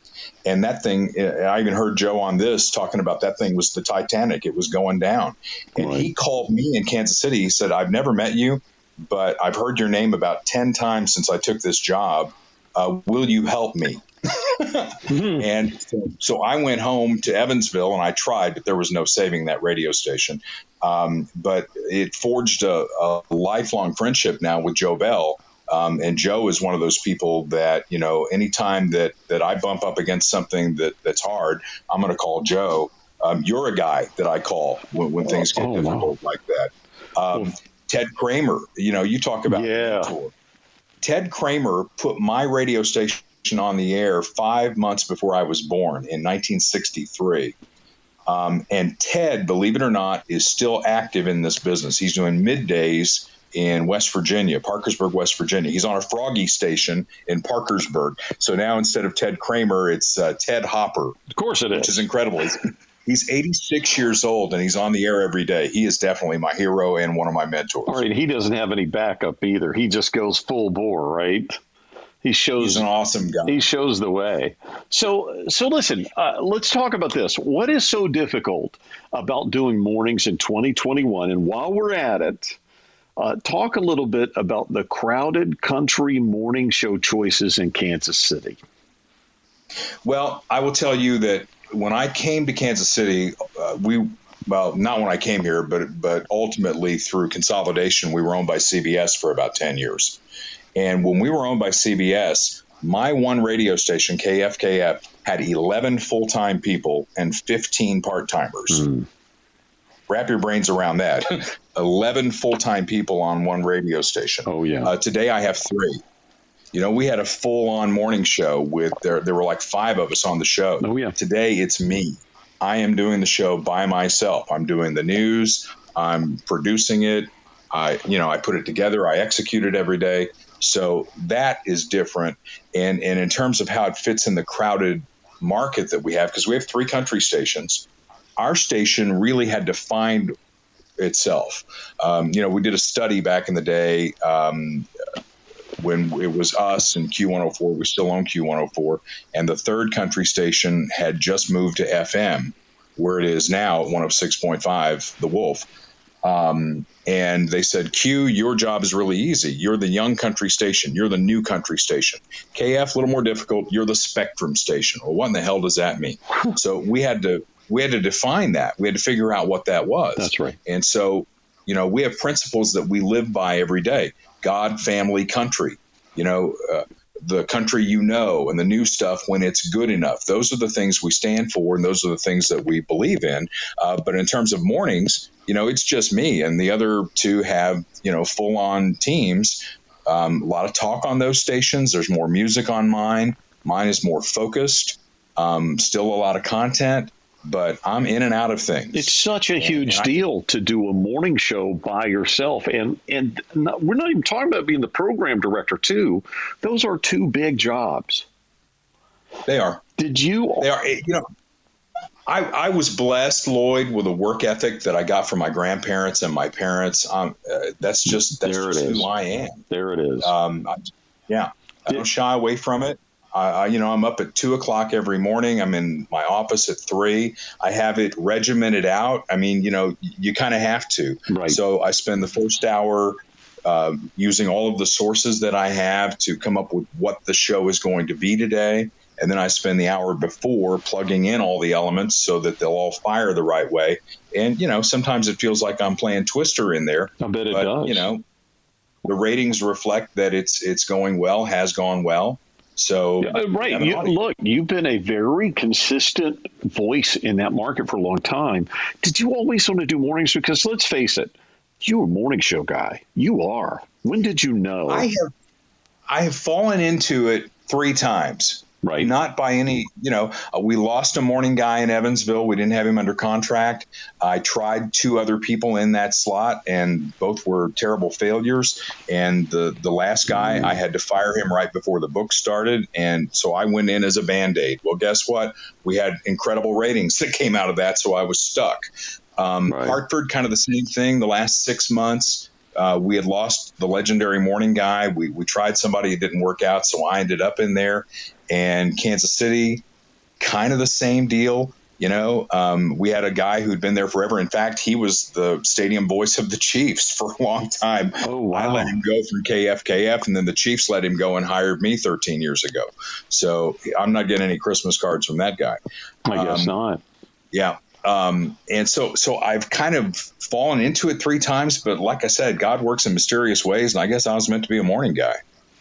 And that thing, I even heard Joe on this talking about that thing was the Titanic. It was going down. And right. he called me in Kansas City. He said, I've never met you but I've heard your name about 10 times since I took this job. Uh, will you help me? mm-hmm. And so, so, I went home to Evansville and I tried, but there was no saving that radio station. Um, but it forged a, a, lifelong friendship now with Joe Bell. Um, and Joe is one of those people that, you know, anytime that, that I bump up against something that, that's hard, I'm going to call Joe. Um, you're a guy that I call when, when things get oh, difficult wow. like that. Um, Ted Kramer, you know, you talk about
yeah.
Ted Kramer put my radio station on the air five months before I was born in 1963. Um, and Ted, believe it or not, is still active in this business. He's doing middays in West Virginia, Parkersburg, West Virginia. He's on a Froggy station in Parkersburg. So now instead of Ted Kramer, it's uh, Ted Hopper.
Of course it is.
Which is incredible. He's 86 years old and he's on the air every day. He is definitely my hero and one of my mentors.
All right, he doesn't have any backup either. He just goes full bore, right? He shows
He's an awesome guy.
He shows the way. So, so listen. Uh, let's talk about this. What is so difficult about doing mornings in 2021? And while we're at it, uh, talk a little bit about the crowded country morning show choices in Kansas City.
Well, I will tell you that when I came to Kansas City, uh, we well, not when I came here, but but ultimately through consolidation, we were owned by CBS for about ten years. And when we were owned by CBS, my one radio station, KFKF, had 11 full time people and 15 part timers. Mm. Wrap your brains around that. 11 full time people on one radio station.
Oh, yeah.
Uh, today I have three. You know, we had a full on morning show with there, there were like five of us on the show.
Oh, yeah.
Today it's me. I am doing the show by myself. I'm doing the news, I'm producing it. I, you know, I put it together, I execute it every day. So that is different. And, and in terms of how it fits in the crowded market that we have, because we have three country stations, our station really had to find itself. Um, you know, we did a study back in the day um, when it was us and Q104. We still own Q104. And the third country station had just moved to FM, where it is now at 106.5, The Wolf. Um, and they said, Q, your job is really easy. You're the young country station. You're the new country station. KF, a little more difficult. You're the spectrum station. Well, what in the hell does that mean? so we had to we had to define that. We had to figure out what that was.
That's right.
And so, you know, we have principles that we live by every day: God, family, country. You know, uh, the country you know and the new stuff when it's good enough. Those are the things we stand for, and those are the things that we believe in. Uh, but in terms of mornings, you know, it's just me, and the other two have you know full on teams. Um, a lot of talk on those stations. There's more music on mine. Mine is more focused. Um, still a lot of content but I'm in and out of things.
It's such a huge and, deal to do a morning show by yourself, and and not, we're not even talking about being the program director too. Those are two big jobs.
They are.
Did you?
They are. You know, I I was blessed, Loyd, with a work ethic that I got from my grandparents and my parents. Um, uh, that's just that's just who I am.
There it is.
Um, I, yeah, I don't shy away from it. I, you know, I'm up at two o'clock every morning. I'm in my office at three. I have it regimented out. I mean, you know, you kind of have to.
Right.
So I spend the first hour uh, using all of the sources that I have to come up with what the show is going to be today. And then I spend the hour before plugging in all the elements so that they'll all fire the right way. And, you know, sometimes it feels like I'm playing Twister in there.
I bet it but, does.
You know, the ratings reflect that it's it's going well, has gone well. So
uh, right, you, look, you've been a very consistent voice in that market for a long time. Did you always want to do mornings? Because let's face it, you're a morning show guy. You are. When did you know?
I have, I have fallen into it three times.
Right.
Not by any, you know, uh, we lost a morning guy in Evansville. We didn't have him under contract. I tried two other people in that slot, and both were terrible failures. And the the last guy, mm. I had to fire him right before the book started, and so I went in as a band aid. Well, guess what? We had incredible ratings that came out of that, so I was stuck. Um, right. Hartford, kind of the same thing. The last six months. Uh, we had lost the legendary morning guy. We, we tried somebody, it didn't work out, so I ended up in there and Kansas City, kind of the same deal. You know, um, we had a guy who'd been there forever. In fact, he was the stadium voice of the Chiefs for a long time.
Oh, wow. I
let him go from KFKF, and then the Chiefs let him go and hired me 13 years ago. So I'm not getting any Christmas cards from that guy.
I guess um, not.
Yeah. Um, and so, so I've kind of fallen into it three times, but like I said, God works in mysterious ways, and I guess I was meant to be a morning guy.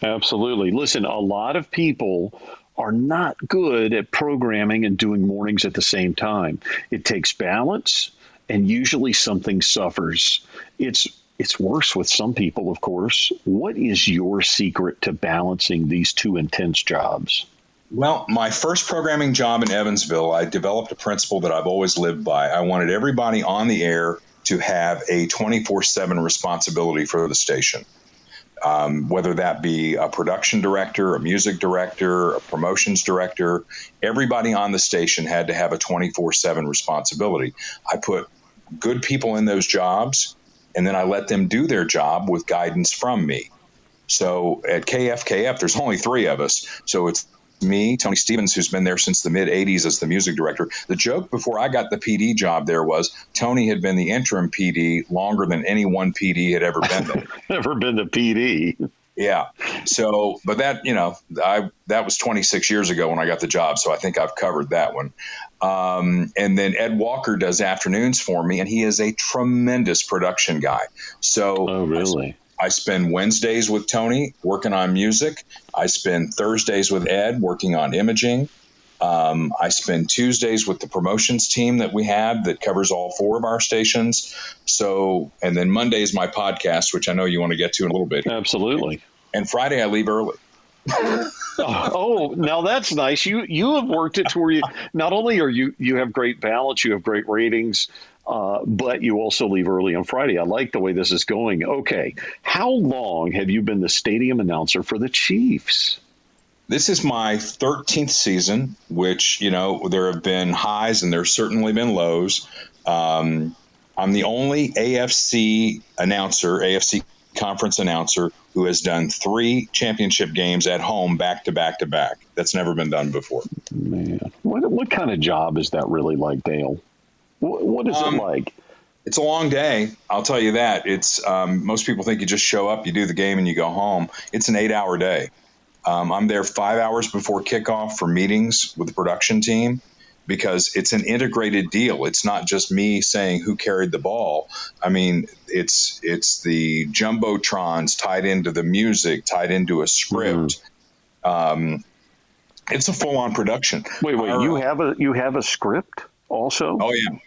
Absolutely. Listen, a lot of people are not good at programming and doing mornings at the same time. It takes balance and usually something suffers. It's it's worse with some people, of course. What is your secret to balancing these two intense jobs?
Well, my first programming job in Evansville, I developed a principle that I've always lived by. I wanted everybody on the air to have a 24 7 responsibility for the station um, whether that be a production director, a music director, a promotions director, everybody on the station had to have a 24 7 responsibility. I put good people in those jobs, and then I let them do their job with guidance from me. So at KFKF, there's only three of us. So it's me, Tony Stevens, who's been there since the mid 80s as the music director. The joke before I got the PD job there was Tony had been the interim PD longer than any one PD had ever been there.
Never been the PD.
Yeah. So, but that, you know, I, that was 26 years ago when I got the job. So I think I've covered that one. Um, and then Ed Walker does afternoons for me, and he is a tremendous production guy. So,
oh, really?
I spend Wednesdays with Tony working on music. I spend Thursdays with Ed working on imaging. Um, I spend Tuesdays with the promotions team that we have that covers all four of our stations. So, and then Monday is my podcast, which I know you want to get to in a little bit.
Absolutely.
And Friday I leave early.
oh, oh, now that's nice. You you have worked it to where you not only are you you have great balance, you have great ratings, uh, but you also leave early on Friday. I like the way this is going. Okay, how long have you been the stadium announcer for the Chiefs?
This is my 13th season, which, you know, there have been highs and there's certainly been lows. Um, I'm the only AFC announcer, AFC conference announcer, who has done three championship games at home back to back to back. That's never been done before.
Man, what, what kind of job is that really like, Dale? What, what is um, it like?
It's a long day. I'll tell you that. It's um, most people think you just show up, you do the game, and you go home. It's an eight-hour day. Um, I'm there five hours before kickoff for meetings with the production team because it's an integrated deal. It's not just me saying who carried the ball. I mean, it's it's the jumbotrons tied into the music, tied into a script. Mm. Um, it's a full-on production.
Wait, wait, Our, you have a you have a script also?
Oh yeah.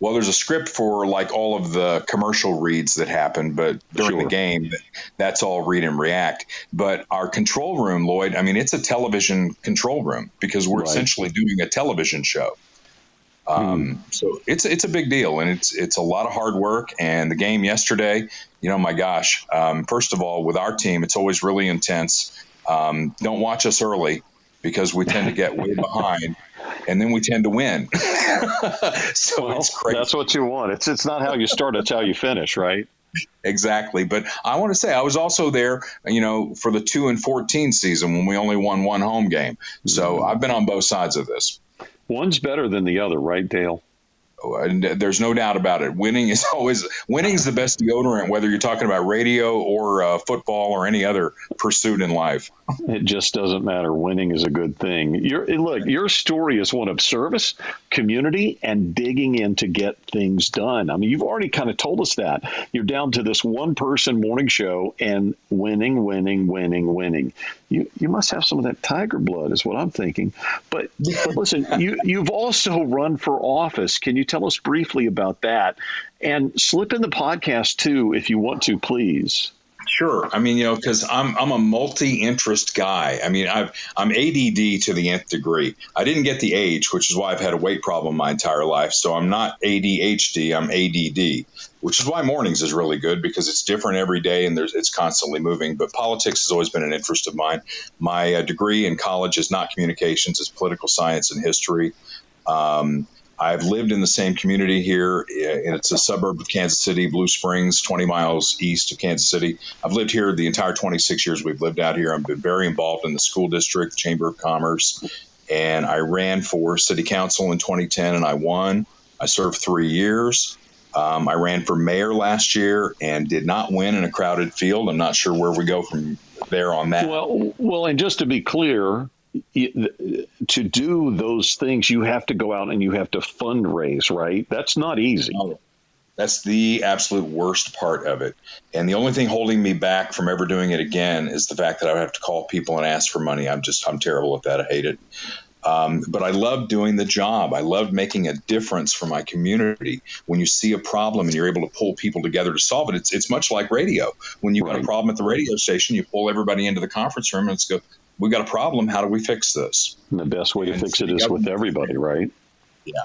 Well, there's a script for like all of the commercial reads that happen, but during sure. the game, that's all read and react. But our control room, Loyd, I mean, it's a television control room because we're right. essentially doing a television show. Um, hmm. So it's it's a big deal, and it's it's a lot of hard work. And the game yesterday, you know, my gosh. Um, first of all, with our team, it's always really intense. Um, don't watch us early because we tend to get way behind and then we tend to win.
so well, it's crazy. That's what you want. It's it's not how you start; it's how you finish, right?
Exactly. But I want to say I was also there, you know, for the two and fourteen season when we only won one home game. So mm-hmm. I've been on both sides of this.
One's better than the other, right, Dale?
And there's no doubt about it. Winning is always winning is the best deodorant, whether you're talking about radio or uh, football or any other pursuit in life.
It just doesn't matter. Winning is a good thing. Your look, your story is one of service, community, and digging in to get things done. I mean, you've already kind of told us that you're down to this one person morning show and winning, winning, winning, winning. You you must have some of that tiger blood, is what I'm thinking. But, but listen, you you've also run for office. Can you tell us briefly about that? And slip in the podcast too, if you want to, please.
Sure. I mean, you know, because I'm I'm a multi-interest guy. I mean, I've I'm ADD to the nth degree. I didn't get the age, which is why I've had a weight problem my entire life. So I'm not ADHD. I'm ADD, which is why mornings is really good because it's different every day and there's it's constantly moving. But politics has always been an interest of mine. My uh, degree in college is not communications; it's political science and history. Um, I've lived in the same community here. and It's a suburb of Kansas City, Blue Springs, 20 miles east of Kansas City. I've lived here the entire 26 years we've lived out here. I've been very involved in the school district, Chamber of Commerce, and I ran for city council in 2010 and I won. I served three years. Um, I ran for mayor last year and did not win in a crowded field. I'm not sure where we go from there on that.
Well, well, and just to be clear, to do those things, you have to go out and you have to fundraise, right? That's not easy.
That's the absolute worst part of it. And the only thing holding me back from ever doing it again is the fact that I would have to call people and ask for money. I'm just, I'm terrible at that. I hate it. Um, but I love doing the job. I love making a difference for my community. When you see a problem and you're able to pull people together to solve it, it's, it's much like radio. When you've right. got a problem at the radio station, you pull everybody into the conference room and let's go, we got a problem. How do we fix this?
And the best way to fix it is with everybody, right?
Yeah.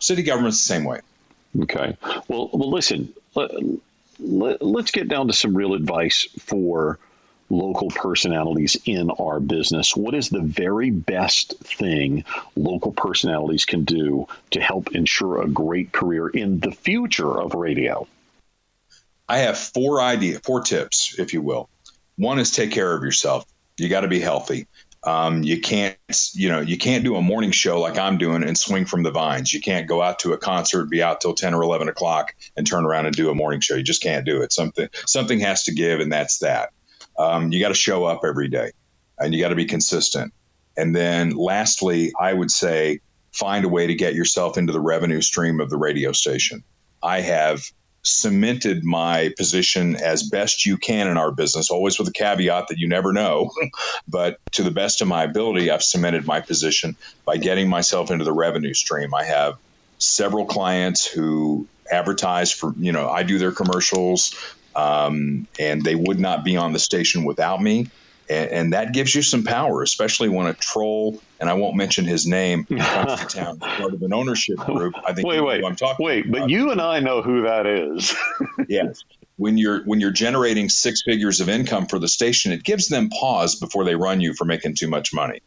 City government's the same way.
Okay. Well, well, listen. Let, let, let's get down to some real advice for local personalities in our business. What is the very best thing local personalities can do to help ensure a great career in the future of radio?
I have four idea, four tips, if you will. One is take care of yourself. You got to be healthy. Um, you can't, you know, you can't do a morning show like I'm doing and swing from the vines. You can't go out to a concert, be out till 10 or 11 o'clock and turn around and do a morning show. You just can't do it. Something, something has to give. And that's that. Um, you got to show up every day and you got to be consistent. And then lastly, I would say find a way to get yourself into the revenue stream of the radio station. I have cemented my position as best you can in our business, always with a caveat that you never know. but to the best of my ability, I've cemented my position by getting myself into the revenue stream. I have several clients who advertise for, you know, I do their commercials, um, and they would not be on the station without me and, and, that gives you some power, especially when a troll, and I won't mention his name, comes to town part of an ownership group. I think
wait, wait, I'm talking. Wait, about. but you and I know who that is.
yes, when you're when you're generating six figures of income for the station, it gives them pause before they run you for making too much money.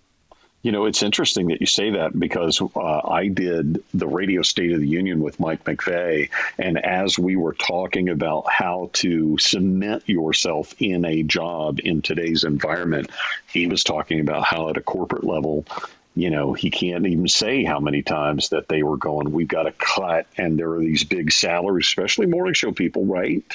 You know, it's interesting that you say that because uh, I did the radio State of the Union with Mike McVay. And as we were talking about how to cement yourself in a job in today's environment, he was talking about how at a corporate level, you know, he can't even say how many times that they were going, we've got to cut. And there are these big salaries, especially morning show people, right?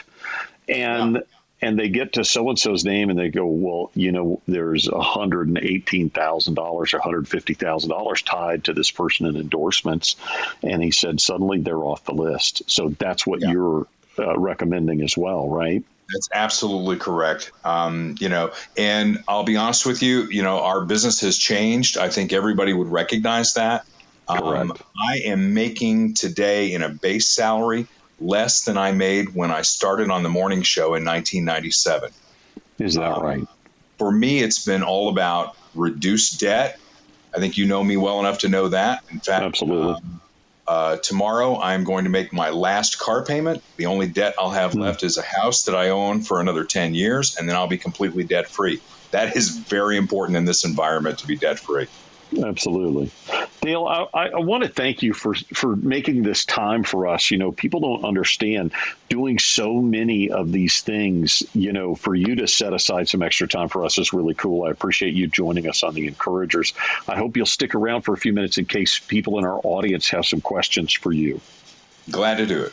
And. Yeah and they get to so and so's name and they go, well, you know, there's $118,000 or $150,000 tied to this person in endorsements. And he said, suddenly they're off the list. So that's what yeah. you're uh, recommending as well, right?
That's absolutely correct. Um, you know, and I'll be honest with you, you know, our business has changed. I think everybody would recognize that. Um, I am making today in a base salary less than I made when I started on the morning show in 1997. Is
that um, right?
For me, it's been all about reduced debt. I think you know me well enough to know that. In fact,
absolutely. Um,
uh, tomorrow, I'm going to make my last car payment. The only debt I'll have mm. left is a house that I own for another 10 years, and then I'll be completely debt free. That is very important in this environment to be debt free.
Absolutely. Dale, I, I, want to thank you for, for making this time for us. You know, people don't understand doing so many of these things, you know, for you to set aside some extra time for us is really cool. I appreciate you joining us on the Encouragers. I hope you'll stick around for a few minutes in case people in our audience have some questions for you.
Glad to do it.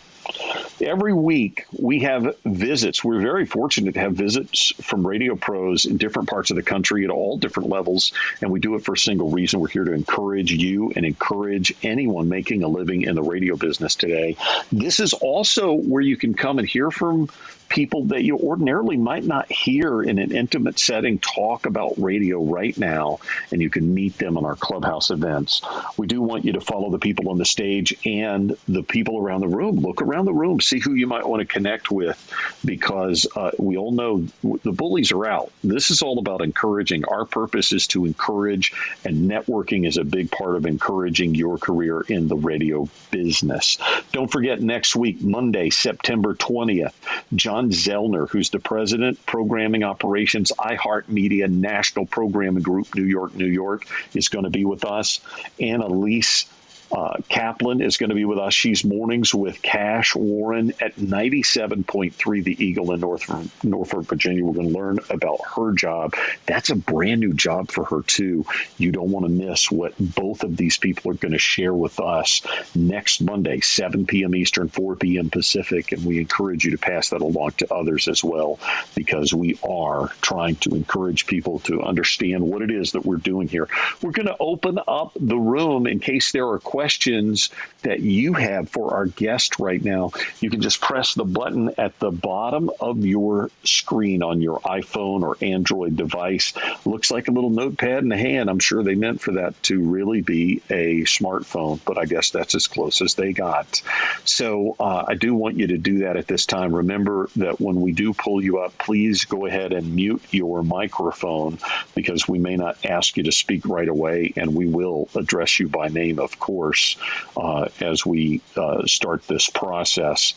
Every week we have visits. We're very fortunate to have visits from radio pros in different parts of the country at all different levels, and we do it for a single reason. We're here to encourage you and encourage anyone making a living in the radio business today. This is also where you can come and hear from people that you ordinarily might not hear in an intimate setting talk about radio right now, and you can meet them on our clubhouse events. We do want you to follow the people on the stage and the people around the room. Look around the room, see who you might want to connect with, because uh, we all know the bullies are out. This is all about encouraging. Our purpose is to encourage, and networking is a big part of encouraging your career in the radio business. Don't forget next week, Monday, September 20th, John John Zellner, who's the president, programming operations, iHeartMedia National Programming Group, New York, New York, is going to be with us. Annalise uh, Kaplan is going to be with us. She's mornings with Cash Warren at 97.3 The Eagle in North, Norfolk, Virginia. We're going to learn about her job. That's a brand new job for her, too. You don't want to miss what both of these people are going to share with us next Monday, 7 p.m. Eastern, 4 p.m. Pacific. And we encourage you to pass that along to others as well, because we are trying to encourage people to understand what it is that we're doing here. We're going to open up the room in case there are questions questions that you have for our guest right now, you can just press the button at the bottom of your screen on your iPhone or Android device. Looks like a little notepad in the hand. I'm sure they meant for that to really be a smartphone, but I guess that's as close as they got. So uh, I do want you to do that at this time. Remember that when we do pull you up, please go ahead and mute your microphone because we may not ask you to speak right away and we will address you by name, of course resource uh, as we uh, start this process.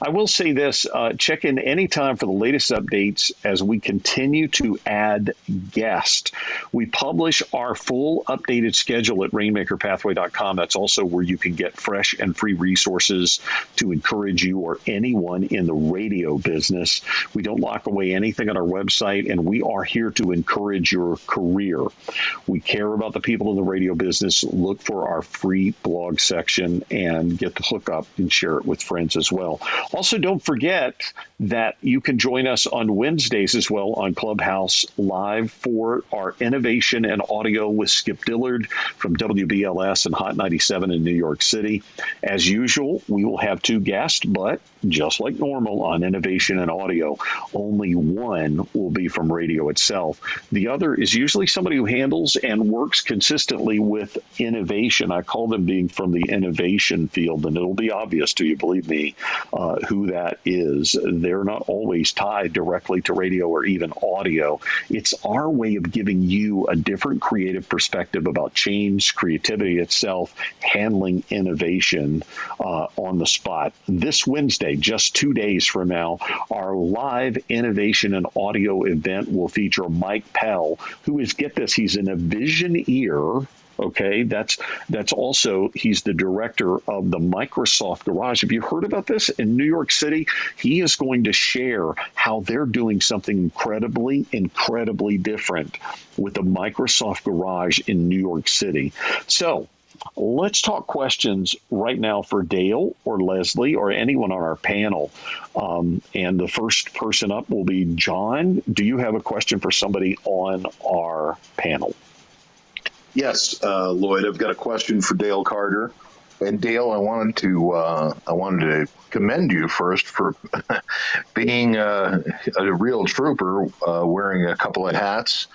I will say this uh, check in anytime for the latest updates as we continue to add guests. We publish our full updated schedule at rainmakerpathway.com. That's also where you can get fresh and free resources to encourage you or anyone in the radio business. We don't lock away anything on our website, and we are here to encourage your career. We care about the people in the radio business. Look for our free blog section and get the hookup and share it with friends as well. Also, don't forget that you can join us on Wednesdays as well on Clubhouse Live for our innovation and audio with Skip Dillard from WBLS and Hot 97 in New York City. As usual, we will have two guests, but just like normal on innovation and audio, only one will be from radio itself. The other is usually somebody who handles and works consistently with innovation. I call them being from the innovation field, and it'll be obvious to you, believe me, uh, who that is. They're not always tied directly to radio or even audio. It's our way of giving you a different creative perspective about change, creativity itself, handling innovation uh, on the spot. This Wednesday, just two days from now, our live innovation and audio event will feature Mike Pell, who is, get this, he's in a Visioneer Okay, that's that's also he's the director of the Microsoft Garage. Have you heard about this in New York City? He is going to share how they're doing something incredibly, incredibly different with the Microsoft Garage in New York City. So let's talk questions right now for Dale or Lesley or anyone on our panel. Um, and the first person up will be John. Do you have a question for somebody on our panel?
Yes, uh, Loyd, I've got a question for Dale Carter. And Dale, I wanted to uh, I wanted to commend you first for being uh, a real trooper, uh, wearing a couple of hats,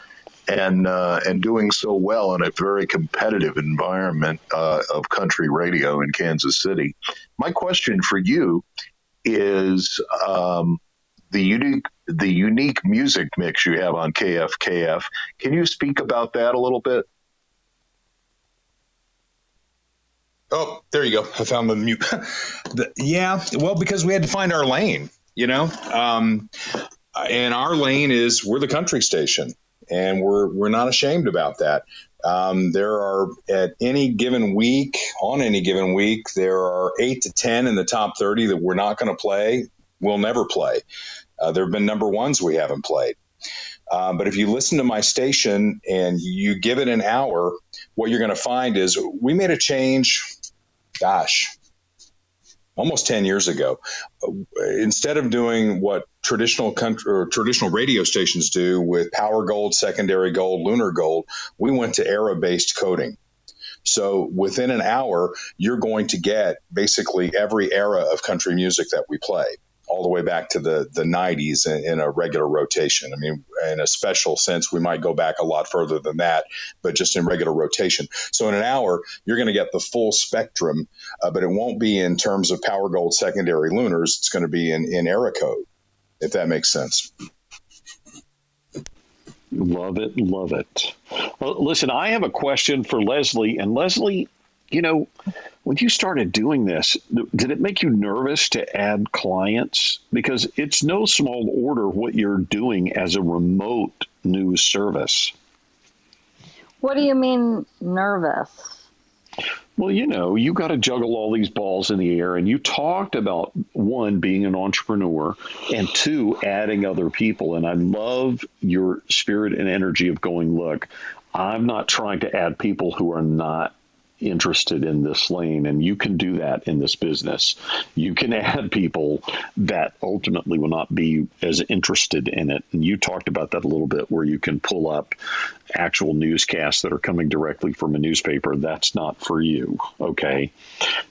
and uh, and doing so well in a very competitive environment uh, of country radio in Kansas City. My question for you is um, the unique the unique music mix you have on KFKF. Can you speak about that a little bit?
Oh, there you go. I found the mute. the, yeah, well, because we had to find our lane, you know, um, and our lane is we're the country station, and we're we're not ashamed about that. Um, there are at any given week, on any given week, there are eight to ten in the top thirty that we're not going to play. We'll never play. Uh, there have been number ones we haven't played. Um, but if you listen to my station and you give it an hour, what you're going to find is we made a change gosh, almost 10 years ago. Instead of doing what traditional country or traditional radio stations do with power gold, secondary gold, lunar gold, we went to era based coding. So within an hour, you're going to get basically every era of country music that we play all the way back to the the 90s in, in, a regular rotation. I mean, in a special sense, we might go back a lot further than that, but just in regular rotation. So in an hour, you're going to get the full spectrum, uh, but it won't be in terms of power gold secondary lunars. It's going to be in in era code, if that makes sense.
Love it, love it. Well, listen, I have a question for Lesley, and Lesley, you know, when you started doing this, did it make you nervous to add clients? Because it's no small order what you're doing as a remote news service.
What do you mean nervous?
Well, you know, you got to juggle all these balls in the air, and you talked about one being an entrepreneur, and two adding other people. And I love your spirit and energy of going, look, I'm not trying to add people who are not interested in this lane and you can do that in this business. You can add people that ultimately will not be as interested in it. And you talked about that a little bit where you can pull up actual newscasts that are coming directly from a newspaper. That's not for you okay?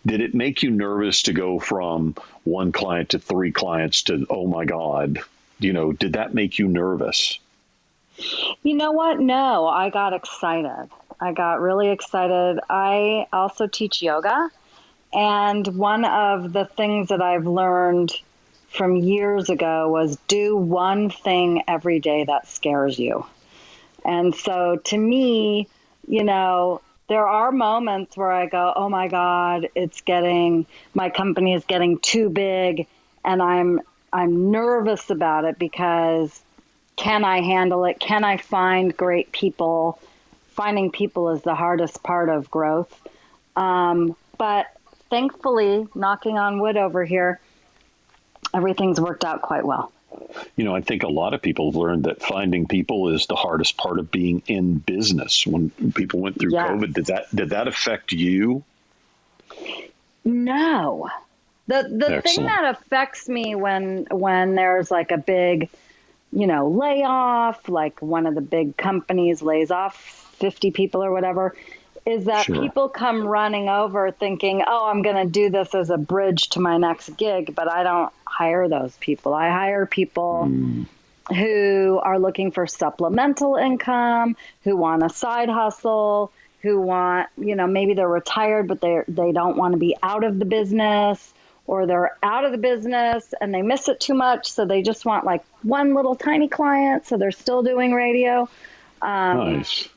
Did it make you nervous to go from one client to three clients to oh my god? You know did that make you nervous?
You know what? No i got excited I got really excited. I also teach yoga. And one of the things that I've learned from years ago was do one thing every day that scares you. And so to me, you know, there are moments where I go, "Oh my god, it's getting my company is getting too big," and I'm I'm nervous about it because can I handle it? Can I find great people? Finding people is the hardest part of growth. Um, but thankfully, knocking on wood over here, everything's worked out quite well
you know, I think a lot of people have learned that finding people is the hardest part of being in business. When people went through yes. COVID, did that did that affect you?
No. The the Excellent. thing that affects me when when there's like a big, you know, layoff, like one of the big companies lays off 50 people or whatever, is that sure. people come running over thinking, "Oh, I'm going to do this as a bridge to my next gig," but I don't hire those people. I hire people mm. who are looking for supplemental income, who want a side hustle, who want, you know, maybe they're retired but they they don't want to be out of the business or they're out of the business and they miss it too much so they just want like one little tiny client so they're still doing radio.
Um, nice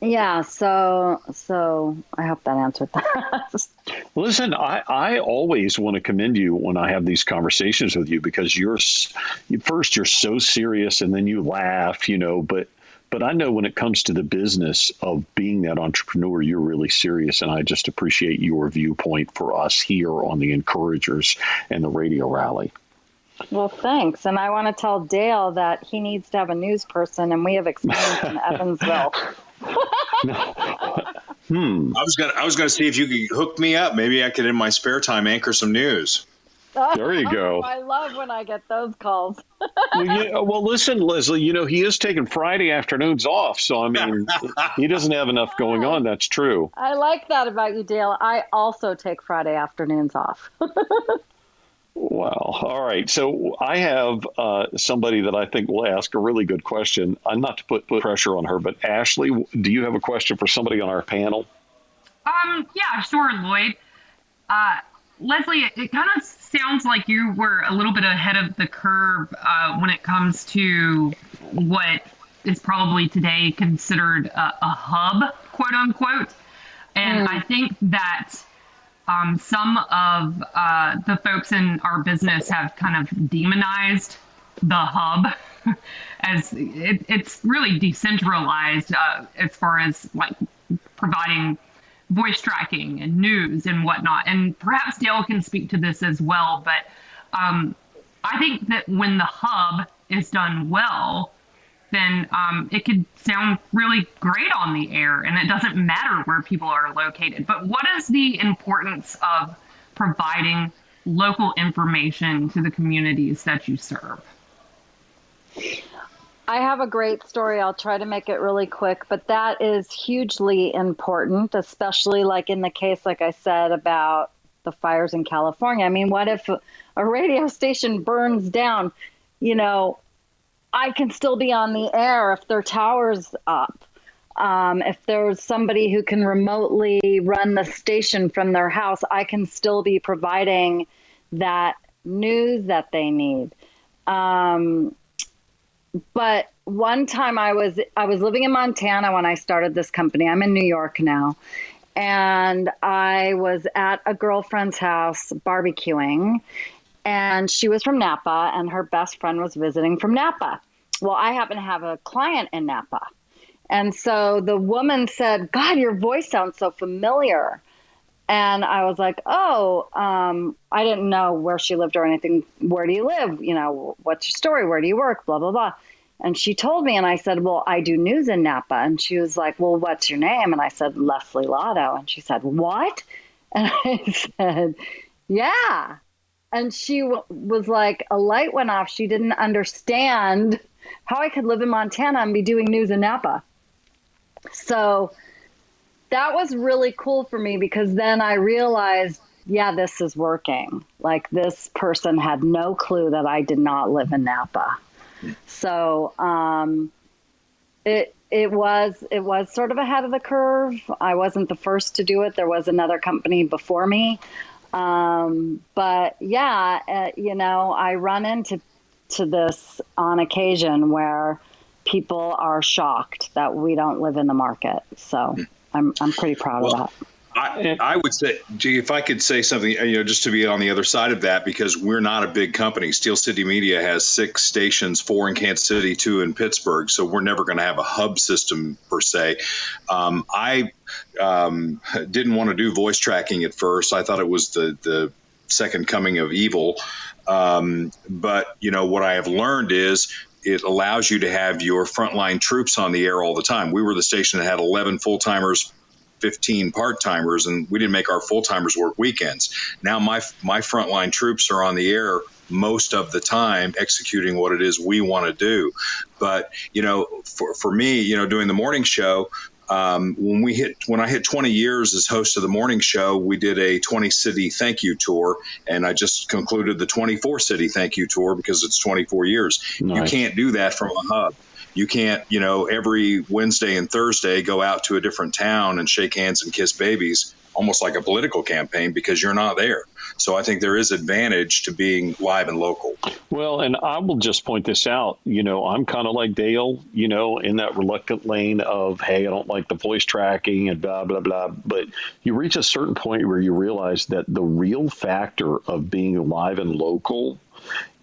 yeah, so so I hope that answered that.
Listen, I, I always want to commend you when I have these conversations with you because you're first you're so serious and then you laugh, you know, but but I know when it comes to the business of being that entrepreneur, you're really serious, and I just appreciate your viewpoint for us here on the Encouragers and the Radio Rally.
Well, thanks. And I want to tell Dale that he needs to have a news person, and we have experience in Evansville.
hmm. I was gonna I was gonna see if you could hook me up. Maybe I could in my spare time anchor some news.
There you go.
I love when I get those calls.
well, yeah, well, listen, Lesley. You know he is taking Friday afternoons off, so I mean he doesn't have enough going on. That's true.
I like that about you, Dale. I also take Friday afternoons off.
Wow. All right. So I have uh, somebody that I think will ask a really good question. I'm not to put, put pressure on her, but Ashley, do you have a question for somebody on our panel?
Um. Yeah. Sure, Loyd. Uh, Lesley, it, it kind of sounds like you were a little bit ahead of the curve uh, when it comes to what is probably today considered a, a hub, quote unquote. And mm. I think that um, some of uh, the folks in our business have kind of demonized the hub as it, it's really decentralized uh, as far as like providing voice tracking and news and whatnot. And perhaps Dale can speak to this as well. But um, I think that when the hub is done well, then um, it could sound really great on the air and it doesn't matter where people are located. But what is the importance of providing local information to the communities that you serve?
I have a great story. I'll try to make it really quick, but that is hugely important, especially like in the case, like I said, about the fires in California. I mean, what if a radio station burns down? You know, I can still be on the air if their tower's up. Um, if there's somebody who can remotely run the station from their house, I can still be providing that news that they need. Um, but one time I was I was living in Montana when I started this company. I'm in New York now. And I was at a girlfriend's house barbecuing and she was from Napa, and her best friend was visiting from Napa. Well, I happen to have a client in Napa. And so the woman said, God, your voice sounds so familiar. And I was like, oh, um, I didn't know where she lived or anything. Where do you live? You know, what's your story? Where do you work? Blah, blah, blah. And she told me, and I said, Well, I do news in Napa. And she was like, Well, what's your name? And I said, Lesley Lotto. And she said, What? And I said, Yeah and she w- was like a light went off. She didn't understand how i could live in montana and be doing news in napa. So that was really cool for me because then i realized yeah this is working. Like this person had no clue that i did not live in napa. So um, it it was it was sort of ahead of the curve. I wasn't the first to do it. There was another company before me um, but yeah, uh, you know, I run into to this on occasion where people are shocked that we don't live in the market. So I'm I'm pretty proud well, of that.
I, I would say, gee, if I could say something, you know, just to be on the other side of that, because we're not a big company. Steel City Media has six stations, four in Kansas City, two in Pittsburgh. So we're never going to have a hub system per se. Um, I um, didn't want to do voice tracking at first. I thought it was the the second coming of evil. Um, but you know what I have learned is it allows you to have your frontline troops on the air all the time. We were the station that had 11 full timers, 15 part timers, and we didn't make our full timers work weekends. Now my my frontline troops are on the air most of the time executing what it is we want to do. But you know, for for me, you know, doing the morning show, um, when we hit when I hit 20 years as host of the morning show, we did a 20 city thank you tour, and I just concluded the 24 city thank you tour because it's 24 years. Nice. You can't do that from a hub. You can't, you know, every Wednesday and Thursday go out to a different town and shake hands and kiss babies, almost like a political campaign because you're not there. So I think there is advantage to being live and local.
Well, and I will just point this out. You know, I'm kind of like Dale, you know, in that reluctant lane of, hey, I don't like the voice tracking and blah, blah, blah. But you reach a certain point where you realize that the real factor of being live and local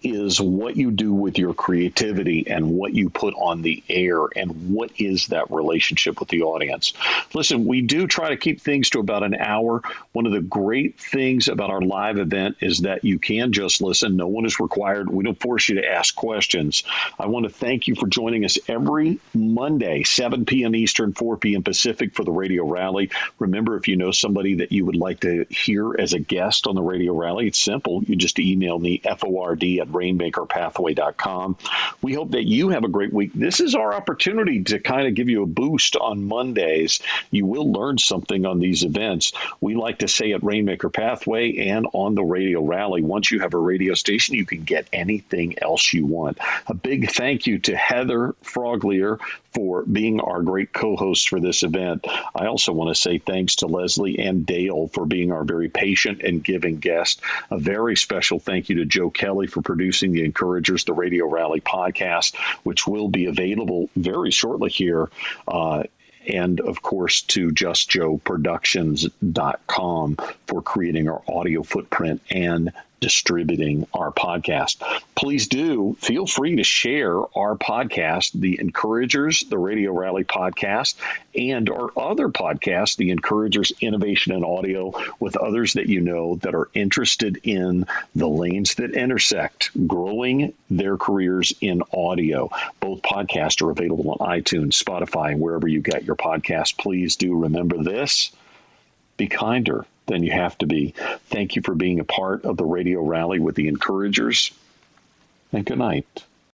is what you do with your creativity and what you put on the air and what is that relationship with the audience. Listen, we do try to keep things to about an hour. One of the great things about our live event is that you can just listen. No one is required. We don't force you to ask questions. I want to thank you for joining us every Monday, 7 p.m. Eastern, 4 p.m. Pacific for the Radio Rally. Remember, if you know somebody that you would like to hear as a guest on the Radio Rally, it's simple. You just email me, FORD at rainmakerpathway.com. We hope that you have a great week. This is our opportunity to kind of give you a boost on Mondays. You will learn something on these events. We like to say at Rainmaker Pathway and on the Radio Rally, once you have a radio station, you can get anything else you want. A big thank you to Heather Froglear for being our great co host for this event. I also want to say thanks to Lesley and Dale for being our very patient and giving guest. A very special thank you to Joe Kelly for producing the Encouragers, the Radio Rally podcast, which will be available very shortly here. Uh, and of course to justjoeproductions.com for creating our audio footprint and distributing our podcast. Please do feel free to share our podcast, The Encouragers, the Radio Rally podcast, and our other podcast, The Encouragers Innovation and Audio, with others that you know that are interested in the lanes that intersect, growing their careers in audio. Both podcasts are available on iTunes, Spotify, wherever you get your podcast. Please do remember this be kinder than you have to be. Thank you for being a part of the radio rally with the encouragers, and good night.